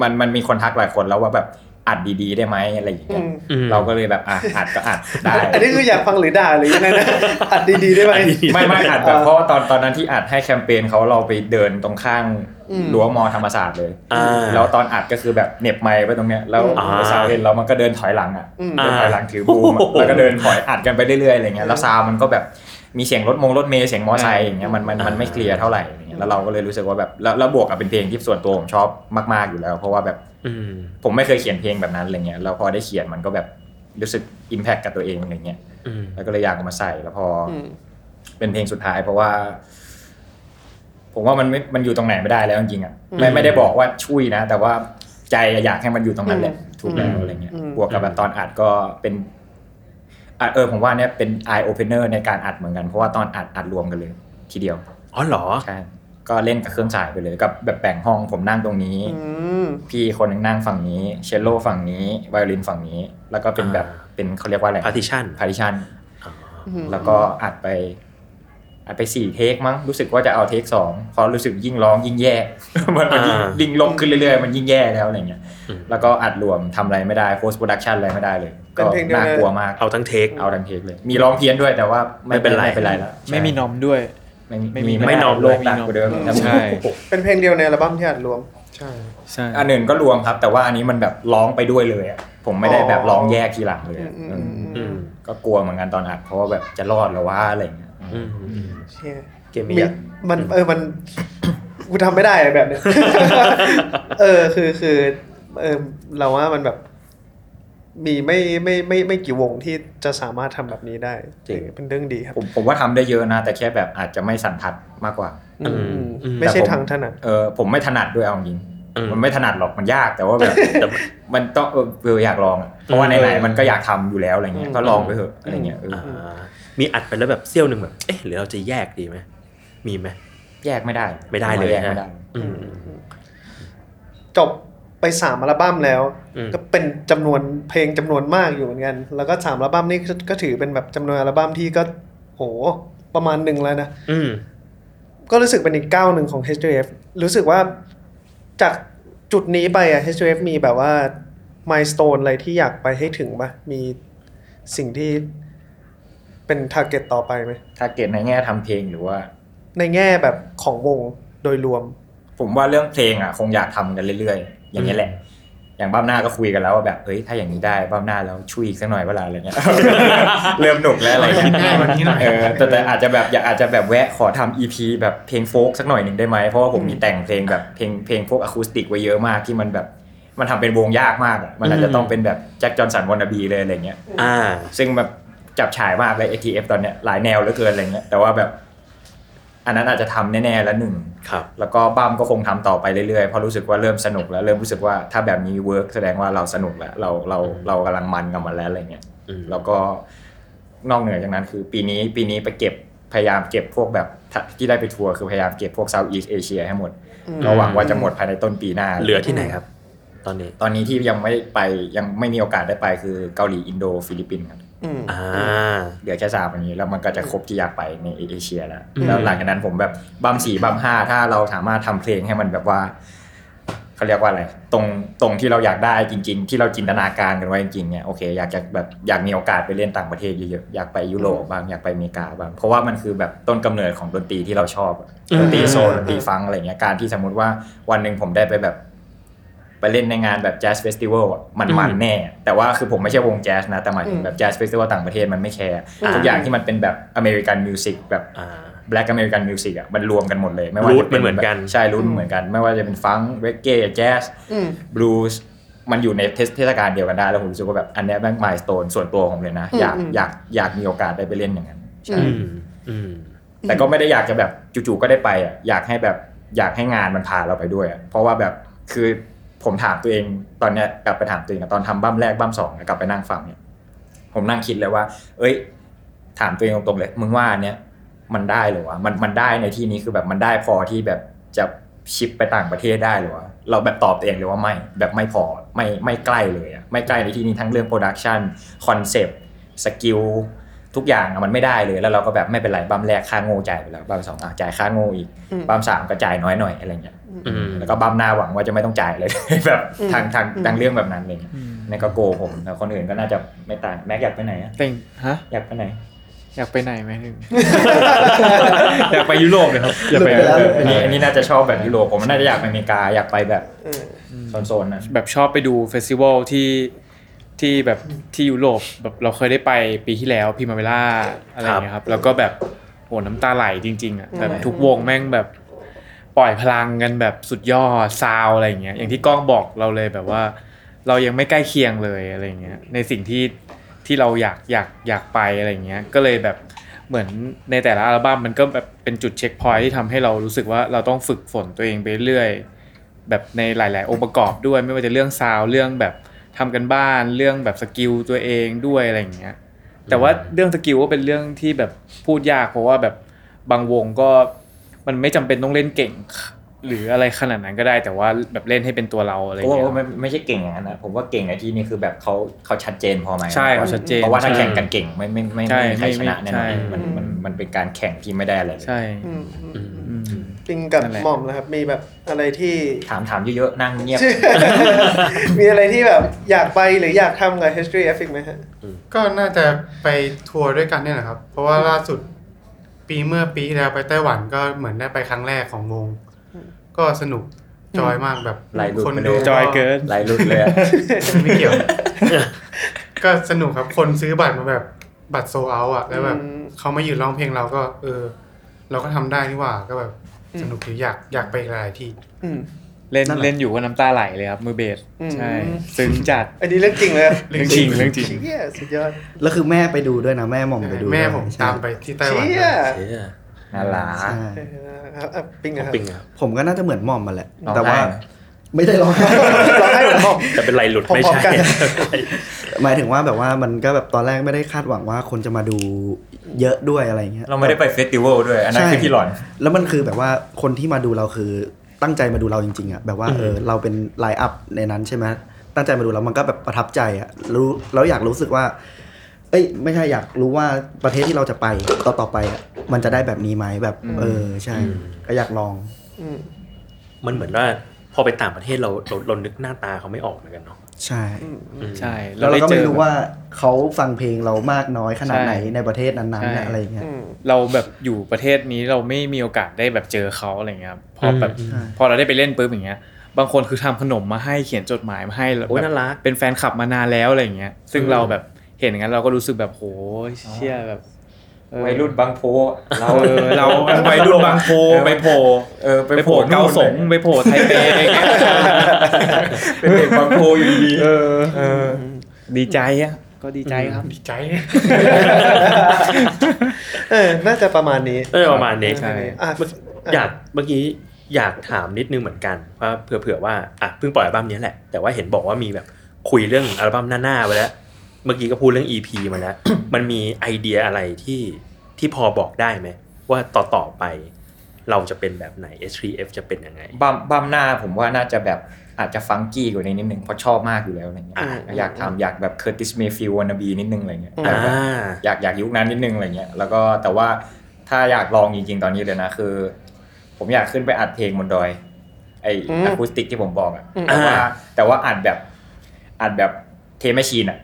มันมันมีคนทักหลายคนแล้วว่าแบบ อัดดีๆได้ไหมอะไรอย่างอืเงี้ยมอืมเราก็เลยแบบอะอัดก็อัดได้ อันนี้คืออยากฟังหรือด่าหรือยังไงนะอัดดีๆได้ไหมไม่ไม่อัดแบบเพราะว่าตอนตอนนั้นที่อัดให้แคมเปญเขาเราไปเดินตรงข้างอืมรั้วมอธรรมศาสตร์เลยอ่าแล้วตอนอัดก็คือแบบเหน็บไมค์ไว้ตรงเนี้ยแล้วอ่าสาวเห็นเรามันก็เดินถอยหลังอะอืมเดินถอยหลังถือบูมอะโอ้โหแล้วก็เดินถอยอัดกันไปเรื่อยๆอะไรเงี้ยแล้วซาวมันก็แบบ มีเสียงรถมงรถเมย์เสียงมอไซค์อย่างเงี้ยมันมันมันไม่เคลียร์เท่าไหร่อะไรเงี้ยแล้วเราก็เลยรู้สึกว่าแบบแล้วแล้วบวกกับเป็นเพลงที่ส่วนตัวผมชอบมาก ๆอยู่แล้ว เพราะว่าแบบอืมผมไม่เคยเขียนเพลงแบบนั้นอะไรเงี้ยแล้วพอได้เขียนมันก็แบบรู้สึกอิมแพคกับตัวเองอะไรเงี้ยอืมแล้วก็เลยอยากเอามาใส่แล้วพอออืมเป็นเพลงสุดท้าย เพราะว่า ผมว่ามันไม่มันอยู่ตรงไหนไม่ได้แล้วจริงๆอะไม่อืมไม่ได้บอกว่าช่วยนะ แต่ว่าใจอยากให้มันอยู่ตรงนั้นแหละอืมถูกแล้วอะไรเงี้ยอืมบวกกับแบบตอนอัดก็เป็น อัดเออผมว่าเนี่ยเป็น eye opener ในการอัดเหมือนกัน เพราะว่าตอนอัดอัดรวมกันเลย ทีเดียว อ๋อเหรอ ใช่ ก็เล่นกับเครื่องสายไปเลยกับแบบแบ่งห้องผมนั่งตรงนี้อืมพี่คนหนึงนั่งฝั่งนี้ เชลโลฝั่งนี้ไวโอลินฝั่งนี้ แล้วก็เป็นแบบอ่าเป็นเขาเรียกว่าอะไร partition พาร์ติชันอ๋ออืมแล้วก็อัดไป อัดไปสี่เทคมั้งรู้สึกว่าจะเอาเทคสองพอรู้สึกยิ่งร้องยิ่งแย่มันมันยิ่งอ่ายิ่งลบขึ้นเรื่อยๆ มันยิ่งแย่แล้วอะไรเงี้ยอืมแล้วก็อัดรวมทำอะไรไม่ได้โ post production อะไรไม่ได้เลยเป็ก็นเพลงเดียวน่ากลัวมากเอาทั้งเทคเอาดังเทคเลย มีร้องเพี้ยนด้วยแต่ว่าไม่เป็นไรไม่เป็นไรแล้วไม่มีนอมด้วย ไม่มีไม่มีไม่ไม่นอมโลกไม่หนักนอมกว่าเดิมใช่เป็นเพลงเดียวในอัลบั้มที่อัดรวมใช่ใช่อันอื่นก็รวมครับ แต่ว่าอันนี้มันแบบร้องไปด้วยเลยอะผมไม่ได้แบบร้องแยกทีหลังเลยอะอืมเอออืมก็กลัวเหมือนกันตอนอัดเพราะว่าแบบจะรอดหรือว่าอะไรเงี้ยอืม เชี่ยเกมนี้มีอยากมันเออมันกูทำไม่ได้อะแบบเนี้ยเออคือคือเออเราว่ามันแบบมีไม่ไม่ไม่ไม่กี่วงที่จะสามารถทำแบบนี้ได้จริงเป็นเรื่องดีครับผมผมว่าทำได้เยอะนะ แต่แค่แบบอาจจะไม่สันทัดมากกว่าอืมอืมอืมไม่ใช่แต่ผมทางถนัดเออผมไม่ถนัดด้วยเอาจริงอืมมันไม่ถนัดหรอกมันยากแต่ว่าแบบแต่มันต้องเออเอออยากลองอะเพราะว่าไหนๆมันก็อยากทำอยู่แล้วอะไรเงี้ยอืมก็ลองไปเถอะอะไรเงี้ยเออออ่า มีอัดไปแล้วแบบเซี่ยวหนึ่งแบบ เอ๊ะหรือเราจะแยกดีไหมมีไหมแยกไม่ได้ ไม่ได้เลยแยกฮะไม่ได้อืมจบไปสามอัลบั้มแล้วอืมก็เป็นจำนวนเพลงจำนวนมากอยู่เหมือนกัน แล้วก็สามอัลบั้มนี่ก็ก็ถือเป็นแบบจำนวนอัลบั้มที่ก็โหประมาณหนึ่งแล้วนะอืมก็รู้สึกเป็นอีกก้าวหนึ่งของ HJF รู้สึกว่าจากจุดนี้ไปอะ HJF มีแบบว่า milestone อะไรที่อยากไปให้ถึงปะมีสิ่งที่ เป็น target ต่อไปไหมถ้าเกตในแง่ทำเพลงหรือว่า ในแง่แบบของวงโดยรวม ผมว่าเรื่องเพลงอะ คงอยากทำกันเรื่อยๆ อย่างนี้ยแหละ อย่างบ้ามหน้าก็คุยกันแล้วว่าแบบเฮ้ยถ้าอย่างนี้ได้บ้ามหน้าแล้วช่วยอีกสักหน่อยเวลาอะไรเงี้ยเริ่มหนุกแล้วอะไรคิดเงี้ยง่ายกว่านี้หน่อยเออแต่แต่อาจจะแบบอยากอาจจะแบบแวะขอทำ EP แบบเพลงโฟกสักหน่อยหนึ่งได้ไหมเพราะว่าผมมีแต่งเพลงแบบเพลงเพลงโฟกอะคูสติกไว้เยอะมากที่มันแบบมันทำเป็นวงยากมากอะมันอาจจะต้องเป็นแบบแจ็คจอห์นสันวอนนาบีเลยอะไรเงี้ย อ่า ซึ่งแบบ จับฉายมากเลย ATF ตอนเนี้ยหลายแนวเหลือเกินอะไรเงี้ยแต่ว่าแบบ อันนั้นอาจจะทำแน่ๆแล้วหนึ่งครับแล้วก็บั้มก็คงทำต่อไปเรื่อยๆเพราะรู้สึกว่าเริ่มสนุกแล้วเริ่มรู้สึกว่าถ้าแบบนี้ work แสดงว่าเราสนุกแล้ว เราเราเรากำลังมันกับมันแล้วอะไรเงี้ยอืมแล้วก็นอกเหนือจากนั้นคือปีนี้ปีนี้ไปเก็บพยายามเก็บพวกแบบที่ได้ไปทัวร์คือพยายามเก็บพวก Southeast Asia ให้หมดเราหวังว่าจะหมดภายในต้นปีหน้า เหลือที่ไหนครับ ตอนนี้ตอนนี้ที่ยังไม่ไปยังไม่มีโอกาสได้ไปคือเกาหลีอินโดฟิลิปปินส์ครับ อืมอ่าเหลือแค่สามอันนี้แล้วมันก็จะครบที่อยากไปในเอเชียแล้วอืมแล้วหลังจากนั้นผมแบบบั้มสี่บั้มห้าถ้าเราสามารถทำเพลงให้มันแบบว่าเขาเรียกว่าอะไรตรงตรงที่เราอยากได้จริง ๆ ที่เราจินตนาการกันไว้จริงๆเนี่ยโอเคอยากจะแบบอยากมีโอกาสไปเล่นต่างประเทศเยอะๆอยากไปยุโรปบ้างอยากไปอเมริกาบ้างเพราะว่ามันคือแบบต้นกำเนิดของดนตรีที่เราชอบอะดนตรี soul ดนตรีฟังก์อะไรเงี้ยการที่สมมติว่าวันหนึ่งผมได้ไปแบบ ไปเล่นในงานแบบ jazz festivalมันมันแน่ แต่ว่าคือผมไม่ใช่วงแจ๊สนะ แต่หมายถึงแบบ jazz festival ต่างประเทศมันไม่ care ทุกอย่างที่มันเป็นแบบ American music แบบอ่า Black American music อะมันรวมกันหมดเลย ไม่ว่า Root จะเป็มันเหมือนกันใช่ root มันเหมือนกัน ไม่ว่าจะเป็นฟังก์เรกเก้แจ๊สอืมบลูส์มันอยู่ในเทศกาลเดียวกันได้ แล้วผมรู้สึกว่าแบบอันเนี้ยแม่ง milestone ส่วนตัวผมเลยนะ อยากอืมอยากอยากมีโอกาสได้ไปเล่นอย่างนั้นใช่อืมอืมแต่ก็ไม่ได้อยากจะแบบจู่ๆก็ได้ไปอะอยากให้แบบอยากให้งานมันพาเราไปด้วยอะเพราะว่าแบบคือ ผมถามตัวเองตอนเนี้ยกลับไปถามตัวเองตอนทำบั้มแรกบั้มสองกลับไปนั่งฟังเนี่ยผมนั่งคิดเลยว่า เอ้ย ถามตัวเองตรงๆเลย มึงว่าเนี้ยมันได้หรือวะมันมันได้ในที่นี้คือแบบมันได้พอที่แบบจะ ship ไปต่างประเทศได้หรือวะเราแบบตอบตัวเองเลยว่าไม่แบบไม่พอไม่ไม่ใกล้เลยอะไม่ใกล้ในที่นี้ทั้งเรื่อง production concept skill ทุกอย่างอะมันไม่ได้เลยแล้วเราก็แบบไม่เป็นไรบั้มแรกค่าโง่จ่ายไปแล้วบั้มสองอะจ่ายค่าโง่อีกอืมบั้มสามก็จ่ายน้อยหน่อยอะไรเงี้ยอืมแล้วก็บั้มหน้าหวังว่าจะไม่ต้องจ่ายเลยแบบอืมทางทางอืมทางเรื่องแบบนั้นอะไรเลยในนก็โกผมแต่คนอื่นก็น่าจะไม่ต่างแม็กอยากไปไหนอะเต็งฮะอยากไปไหน อยากไปไหนไหมถึงอยากไปยุโรปเลยครับอยากไปหลุดไปแล้วอันนี้อันนี้น่าจะชอบแบบยุโรปผมน่าจะอยากไปอเมริกาอยากไปแบบเออโซนๆนั้นแบบชอบไปดูเฟสติวัลที่ ที่แบบที่ยุโรปแบบเราเคยได้ไปปีที่แล้วพิมาเวล่าอะไรอย่างเงี้ยครับ แล้วก็แบบโหน้ำตาไหลจริง ๆอะแบบทุกวงแม่งแบบปล่อยพลังกันแบบสุดยอดซาวอะไรอย่างเงี้ยอย่างที่ก้องบอกเราเลยแบบว่า เรายังไม่ใกล้เคียงเลยอะไรอย่างเงี้ยในสิ่งที่ที่เราอยากอยากอยากไปอะไรอย่างเงี้ยก็เลยแบบเหมือนในแต่ละอัลบั้มมันก็แบบเป็นจุด checkpoint ที่ทำให้เรารู้สึกว่าเราต้องฝึกฝนตัวเองไปเรื่อยแบบในหลาย ๆ องค์ประกอบด้วยไม่ว่าจะเรื่อง sound เรื่องแบบ ทำการบ้านเรื่องแบบ skill ตัวเองด้วยอะไรอย่างเงี้ย แต่ว่าเรื่องสกิลก็เป็นเรื่องที่แบบพูดยาก เพราะว่าแบบบางวงก็มันไม่จำเป็นต้องเล่นเก่ง หรืออะไรขนาดนั้นก็ได้ แต่ว่าแบบเล่นให้เป็นตัวเราอะไรอโอ้ย่างโหเงี้ยไม่ไม่ใช่เก่งอย่างนั้นนะผมว่าเก่งในที่นี้คือแบบเขาเขาชัดเจนพอไหมใช่เขาชัดเจนเพราะว่าถ้าใช่แข่งกันเก่งไม่ไม่ไม่ใช่ไม่มีใครไม่ชนะแน่นใช่อนมันมันมันเป็นการแข่งที่ไม่ได้อะไรเลยใช่ อืมอืมอืมอืมปิงกับนั่นแหละ หม่อมนะครับ มีแบบอะไรที่ ถามถามเยอะๆนั่งเงียบ มีอะไรที่แบบอยากไปหรืออยากทำกับ History F อีกไหมฮะ ก็น่าจะไปทัวร์ด้วยกันเนี่ยแหละครับ เพราะว่าล่าสุดปีเมื่อปีที่แล้วไปไต้หวันก็เหมือนได้ไปครั้งแรกของวง ก็สนุกจอยมากแบบไหลหลุดคนไปเลย ดูจอยเกิน ไหลลุดเลยอะ ไม่เกี่ยว ก็สนุกครับคนซื้อบัตรมาแบบบัตรโซเอาอะแล้วแบบอืม เขามายืนร้องเพลงเราก็ เออ เราก็ทำได้นี่หว่าก็แบบ สนุกดีอยากอยากไปหลายที่ อืม เล่นนั่นแหละ เล่นอยู่ก็น้ำตาไหลเลยครับ มือเบสอืม ใช่ซึ้งจัด อันนี้เรื่องจริงเลยเรื่องจริงเรื่องจริง เชี่ยสุดยอดแล้วคือแม่ไปดูด้วยนะแม่หม่อมไปดูแม่ด้วยผมใช่ตามไปที่ไต้หวันเชี่ยเชี่ยน่ารัก ใช่ครับอะปิงขอะองครับปิงอะครับผมก็น่าจะเหมือนหม่อมมาแหละ ร้องแต่ว่าไห้ไหมไม่ได้ร้องไห้เราให้เหมือนหม่อมแต่เป็นไรหลุดพร้อมๆไม่ใช่ กัน หมายถึงว่าแบบว่ามันก็แบบตอนแรกไม่ได้คาดหวังว่าคนจะมาดูเยอะด้วยอะไรเงี้ยเราไม่ได้ไปเฟสติวัลด้วย อันนั้นใช่คือที่หลอน แล้วมันคือแบบว่าคนที่มาดูเราคือตั้งใจมาดูเราจริงๆอะแบบว่าเออเราเป็นไลน์อัพในนั้นใช่ไหมตั้งใจมาดูแล้วมันก็แบบประทับใจอะรู้แล้วอยากรู้สึกว่า เอ้ย ไม่ใช่อยากรู้ว่าประเทศที่เราจะไปต่อต่อไปอะมันจะได้แบบนี้ไหมแบบ เออใช่อืมก็อยากลองอืมมันเหมือนว่าพอไปต่างประเทศเราเราเรานึกหน้าตาเขาไม่ออกเหมือนกันเนาะ ใช่อืมใช่แล้วเราก็จไม่อรู้ว่าเขาฟังเพลงเรามากน้อยขนาดใช่ไหนในประเทศนั้นๆใช่น่ะอะไรอย่างเงี้ยอืมเราแบบอยู่ประเทศนี้เราไม่มีโอกาสได้แบบเจอเขาอะไรเงี้ยครับพอแบบใช่พอเราได้ไปเล่นปุ๊บอย่างเงี้ย บางคนคือทำขนมมาให้เขียนจดหมายมาให้แล้วโอ้ยแบบน่ารักเป็นแฟนคลับมานานแล้วอะไรเงี้ย ซึ่งอืมเราแบบเห็นอย่างนั้นเราก็รู้สึกแบบโหเชี่ยแบบเออ วัยรุ่นบางโพเราเออเราวัยรุ่นบางโพไปโผล่เออไปโผล่เกาสงไปโผล่ไทเปอย่างเงี้ยเป็นเด็กบางโพอยู่ดีเออดีใจอะก็ดีใจครับดีใจเออน่าจะประมาณนี้เออประมาณนี้ใช่อะอยากเมื่อกี้อยากถามนิดนึงเหมือนกันว่าเผื่อๆว่าอะเพิ่งปล่อยอัลบั้มนี้แหละแต่ว่าเห็นบอกว่ามีแบบคุยเรื่องอัลบั้มหน้าๆไปแล้ว เมื่อกี้ก็พูดเรื่อง EP มาแล้ว มันมีไอเดียอะไรที่ที่พอบอกได้ไหม ว่าต่อต่อๆไปเราจะเป็นแบบไหน H3F จะเป็นยังไงบัมบัมหน้าผมว่าน่าจะแบบอาจจะฟังกี้กว่านี้นิดนึงเพราะชอบมากอยู่แล้วอะไรเงี้ยอ่าอยากทำอยากแบบเคอร์ติสเมฟิลวานาบีนิดนึงอะไรเงี้ยอ่าแบบอยากอยากยุคนั้นนิดนึงอะไรเงี้ยแล้วก็แต่ว่าถ้าอยากลองจริงๆตอนนี้เลยนะคือ ผมอยากขึ้นไปอัดเพลงบนดอย ไออืมอะคูสติกที่ผมบอกอะอืมแต่ว่าแต่ว่าอัดแบบอัดแบบเทมแมชชีนอะ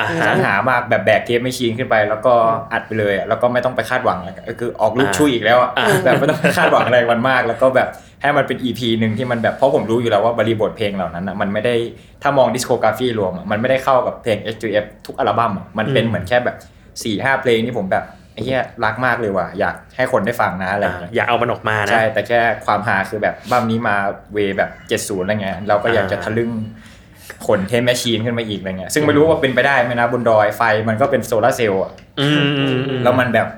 อ่าสรฮะรหามากแบบแบกเทปไม่ชีนขึ้นไป แล้วก็อัดไปเลยอะแล้วก็ไม่ต้องไปคาดหวังอะไรก็คือออกลูกอ่าชุยอีกแล้วอะอ่าแบบไม่ต้องไปคาดหวังอะไรมันมาก แล้วก็แบบให้มันเป็น EP หนึ่งที่มันแบบเพราะผมรู้อยู่แล้วว่าบริบทเพลงเหล่านั้นอะมันไม่ได้ถ้ามองดิสโ o กราฟีรวมอะมันไม่ได้เข้ากับเพลง H2F ทุกอัลบั้มอะมันเป็นเหมือนแค่แบบ4ี่ห้าเพลงที่ผมแบบไอ้เหี้ยรักมากเลยว่ะอยากให้คนได้ฟังนะอะไรอย่างเงี้ยอย่าเอามันออกมานะใช่แต่แค่ความฮาคือแบบบัมนี้มาเวแบบ 70อะไรเงี้ยเราก็อยากจะอ่าทะลึ่ง ขนเทมแมชชีนขึ้นมาอีกอะไรเงี้ยซึ่งไม่รู้ว่าเป็นไปได้ไหมนะบนดอยไฟมันก็เป็นโซลาร์เซลล์อะอืมอืมอืมแล้วมันแบบ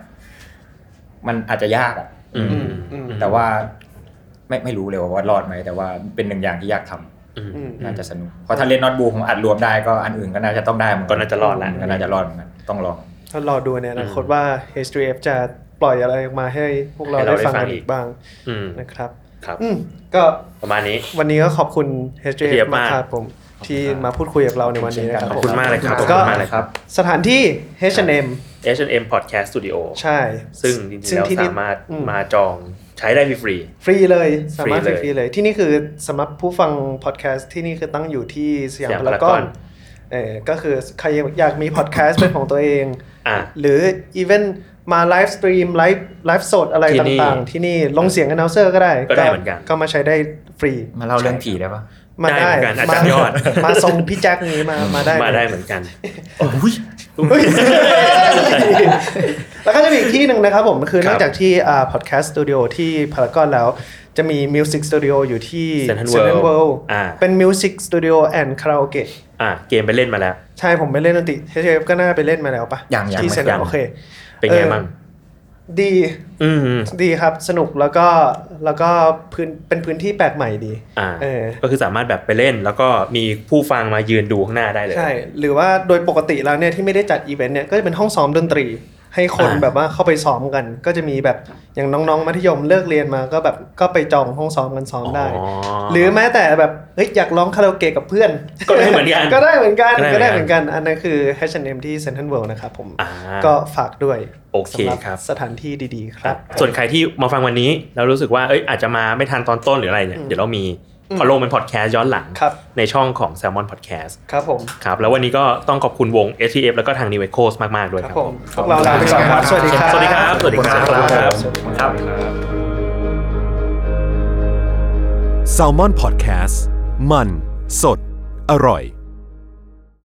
มันอาจจะยากอะอืมอืมแต่ว่าไม่ไม่รู้เลยว่ารอดไหมแต่ว่าเป็นหนึ่งอย่างที่อยากทำอืมอืมน่าจะสนุกเพราะถ้าเล่นน็อตบูผมอัดรวมได้ก็อันอื่นก็น่าจะต้องได้เหมือนก็น่าจะรอดละก็น่าจะรอดเหมือนกันต้องลองถ้ารอดูในอนาคตว่า H3F จะปล่อยอะไรออกมาให้พวกเราให้เราได้ฟังได้ฟังกันอีอีกกบ้างอืมนะครับครับอืมก็ประมาณนี้ วันนี้ก็ขอบคุณ HTF H3F มากมากครับผม ที่มาพูดคุยกับเราในวันนี้นะครับขอบคุณมากเลยครับก็ขอบคุณมากเลยครับ สถานที่ H&M H&M Podcast Studio ใช่ ซึ่งจริงๆซึ่งแล้วที่นี่สามารถอืมมาจองใช้ได้ฟรี ฟรีเลยสามารถฟรีเลยฟรีเลย ที่นี่คือสำหรับผู้ฟังพอดแคสต์ที่นี่คือตั้งอยู่ที่สยามสยามพารากอน Paragon เออก็คือใครอยากมีพอดแคสต์เป็นของตัวเองอะหรืออีเวนมา livestream live live สดอะไรที่นี่ต่างๆ ที่นี่ลงเสียง a n n o u n c e r ก็ได้ ก็ได้เหมือนกัน ก็มาใช้ได้ฟรี มาเล่าเรื่องผีได้ปะ มาได้ได้เหมือนกันอาจารย์ยอด มาทรงพี่แจ็คนี้มามาได้มาได้เลยเหมือนกันแล้วก็จะมีอีกที่หนึ่งนะครับผมคือครับนอกจากที่อ่า podcast studio ที่พารากอนแล้ว จะมี music studio อยู่ที่ Central Central World World อ่าเป็น music studio and คาราโอเกะอะเกมไปเล่นมาแล้ว ใช่ผมไปเล่นดนตรีเชฟก็น่าไปเล่นมาแล้วปะยังยังที่ไม่เซนยังโอเคเป็นไงเออบ้าง ดีอืมดีครับสนุกแล้วก็แล้วก็พื้นเป็นพื้นที่แปลกใหม่ดีอ่าเออก็คือสามารถแบบไปเล่น แล้วก็มีผู้ฟังมายืนดูข้างหน้าได้เลยใช่หรือว่าโดยปกติแล้วเนี่ยที่ไม่ได้จัดอีเวนต์เนี่ยก็จะเป็นห้องซ้อมดนตรี ให้คนอ่าแบบว่าเข้าไปซ้อมกัน ก็จะมีแบบอย่างน้องๆมัธยมเลิกเรียนมาก็แบบก็ไปจองห้องซ้อมกันซ้อมได้อ๋อหรือแม้แต่แบบเฮ้ยอยากร้องคาราโอเกะกับเพื่อน ก็ได้เหมือนกันก็ได้เหมือนกันก็ก็ได้ได้เหเหมืมืออนนกักันนอันนั้นคือ H&M ที่ Central World นะครับผมอ่าก็ฝากด้วยโอเคสำหรับครับสถานที่ดีๆ ครับ ส่วนใครที่มาฟังวันนี้แล้วรู้สึกว่าเอ้ยอาจจะมาไม่ทันตอนต้นหรืออะไรเนี่ยอืมเดี๋ยวเรามี อืมพอลงเป็นพอดแคสต์ย้อนหลังครับในช่องของ Salmon Podcast ครับผมครับแล้ววันนี้ก็ต้องขอบคุณวง STF แล้วก็ทาง New Echoes มาก ๆ ด้วยคครัรับบผมพวกเราลาไปก่อนครับ สวัสดีครับ สวัสดีครับ สวัสดีครับสวัสดีครับครับ s a l m o n PODCAST มัน สด อร่อย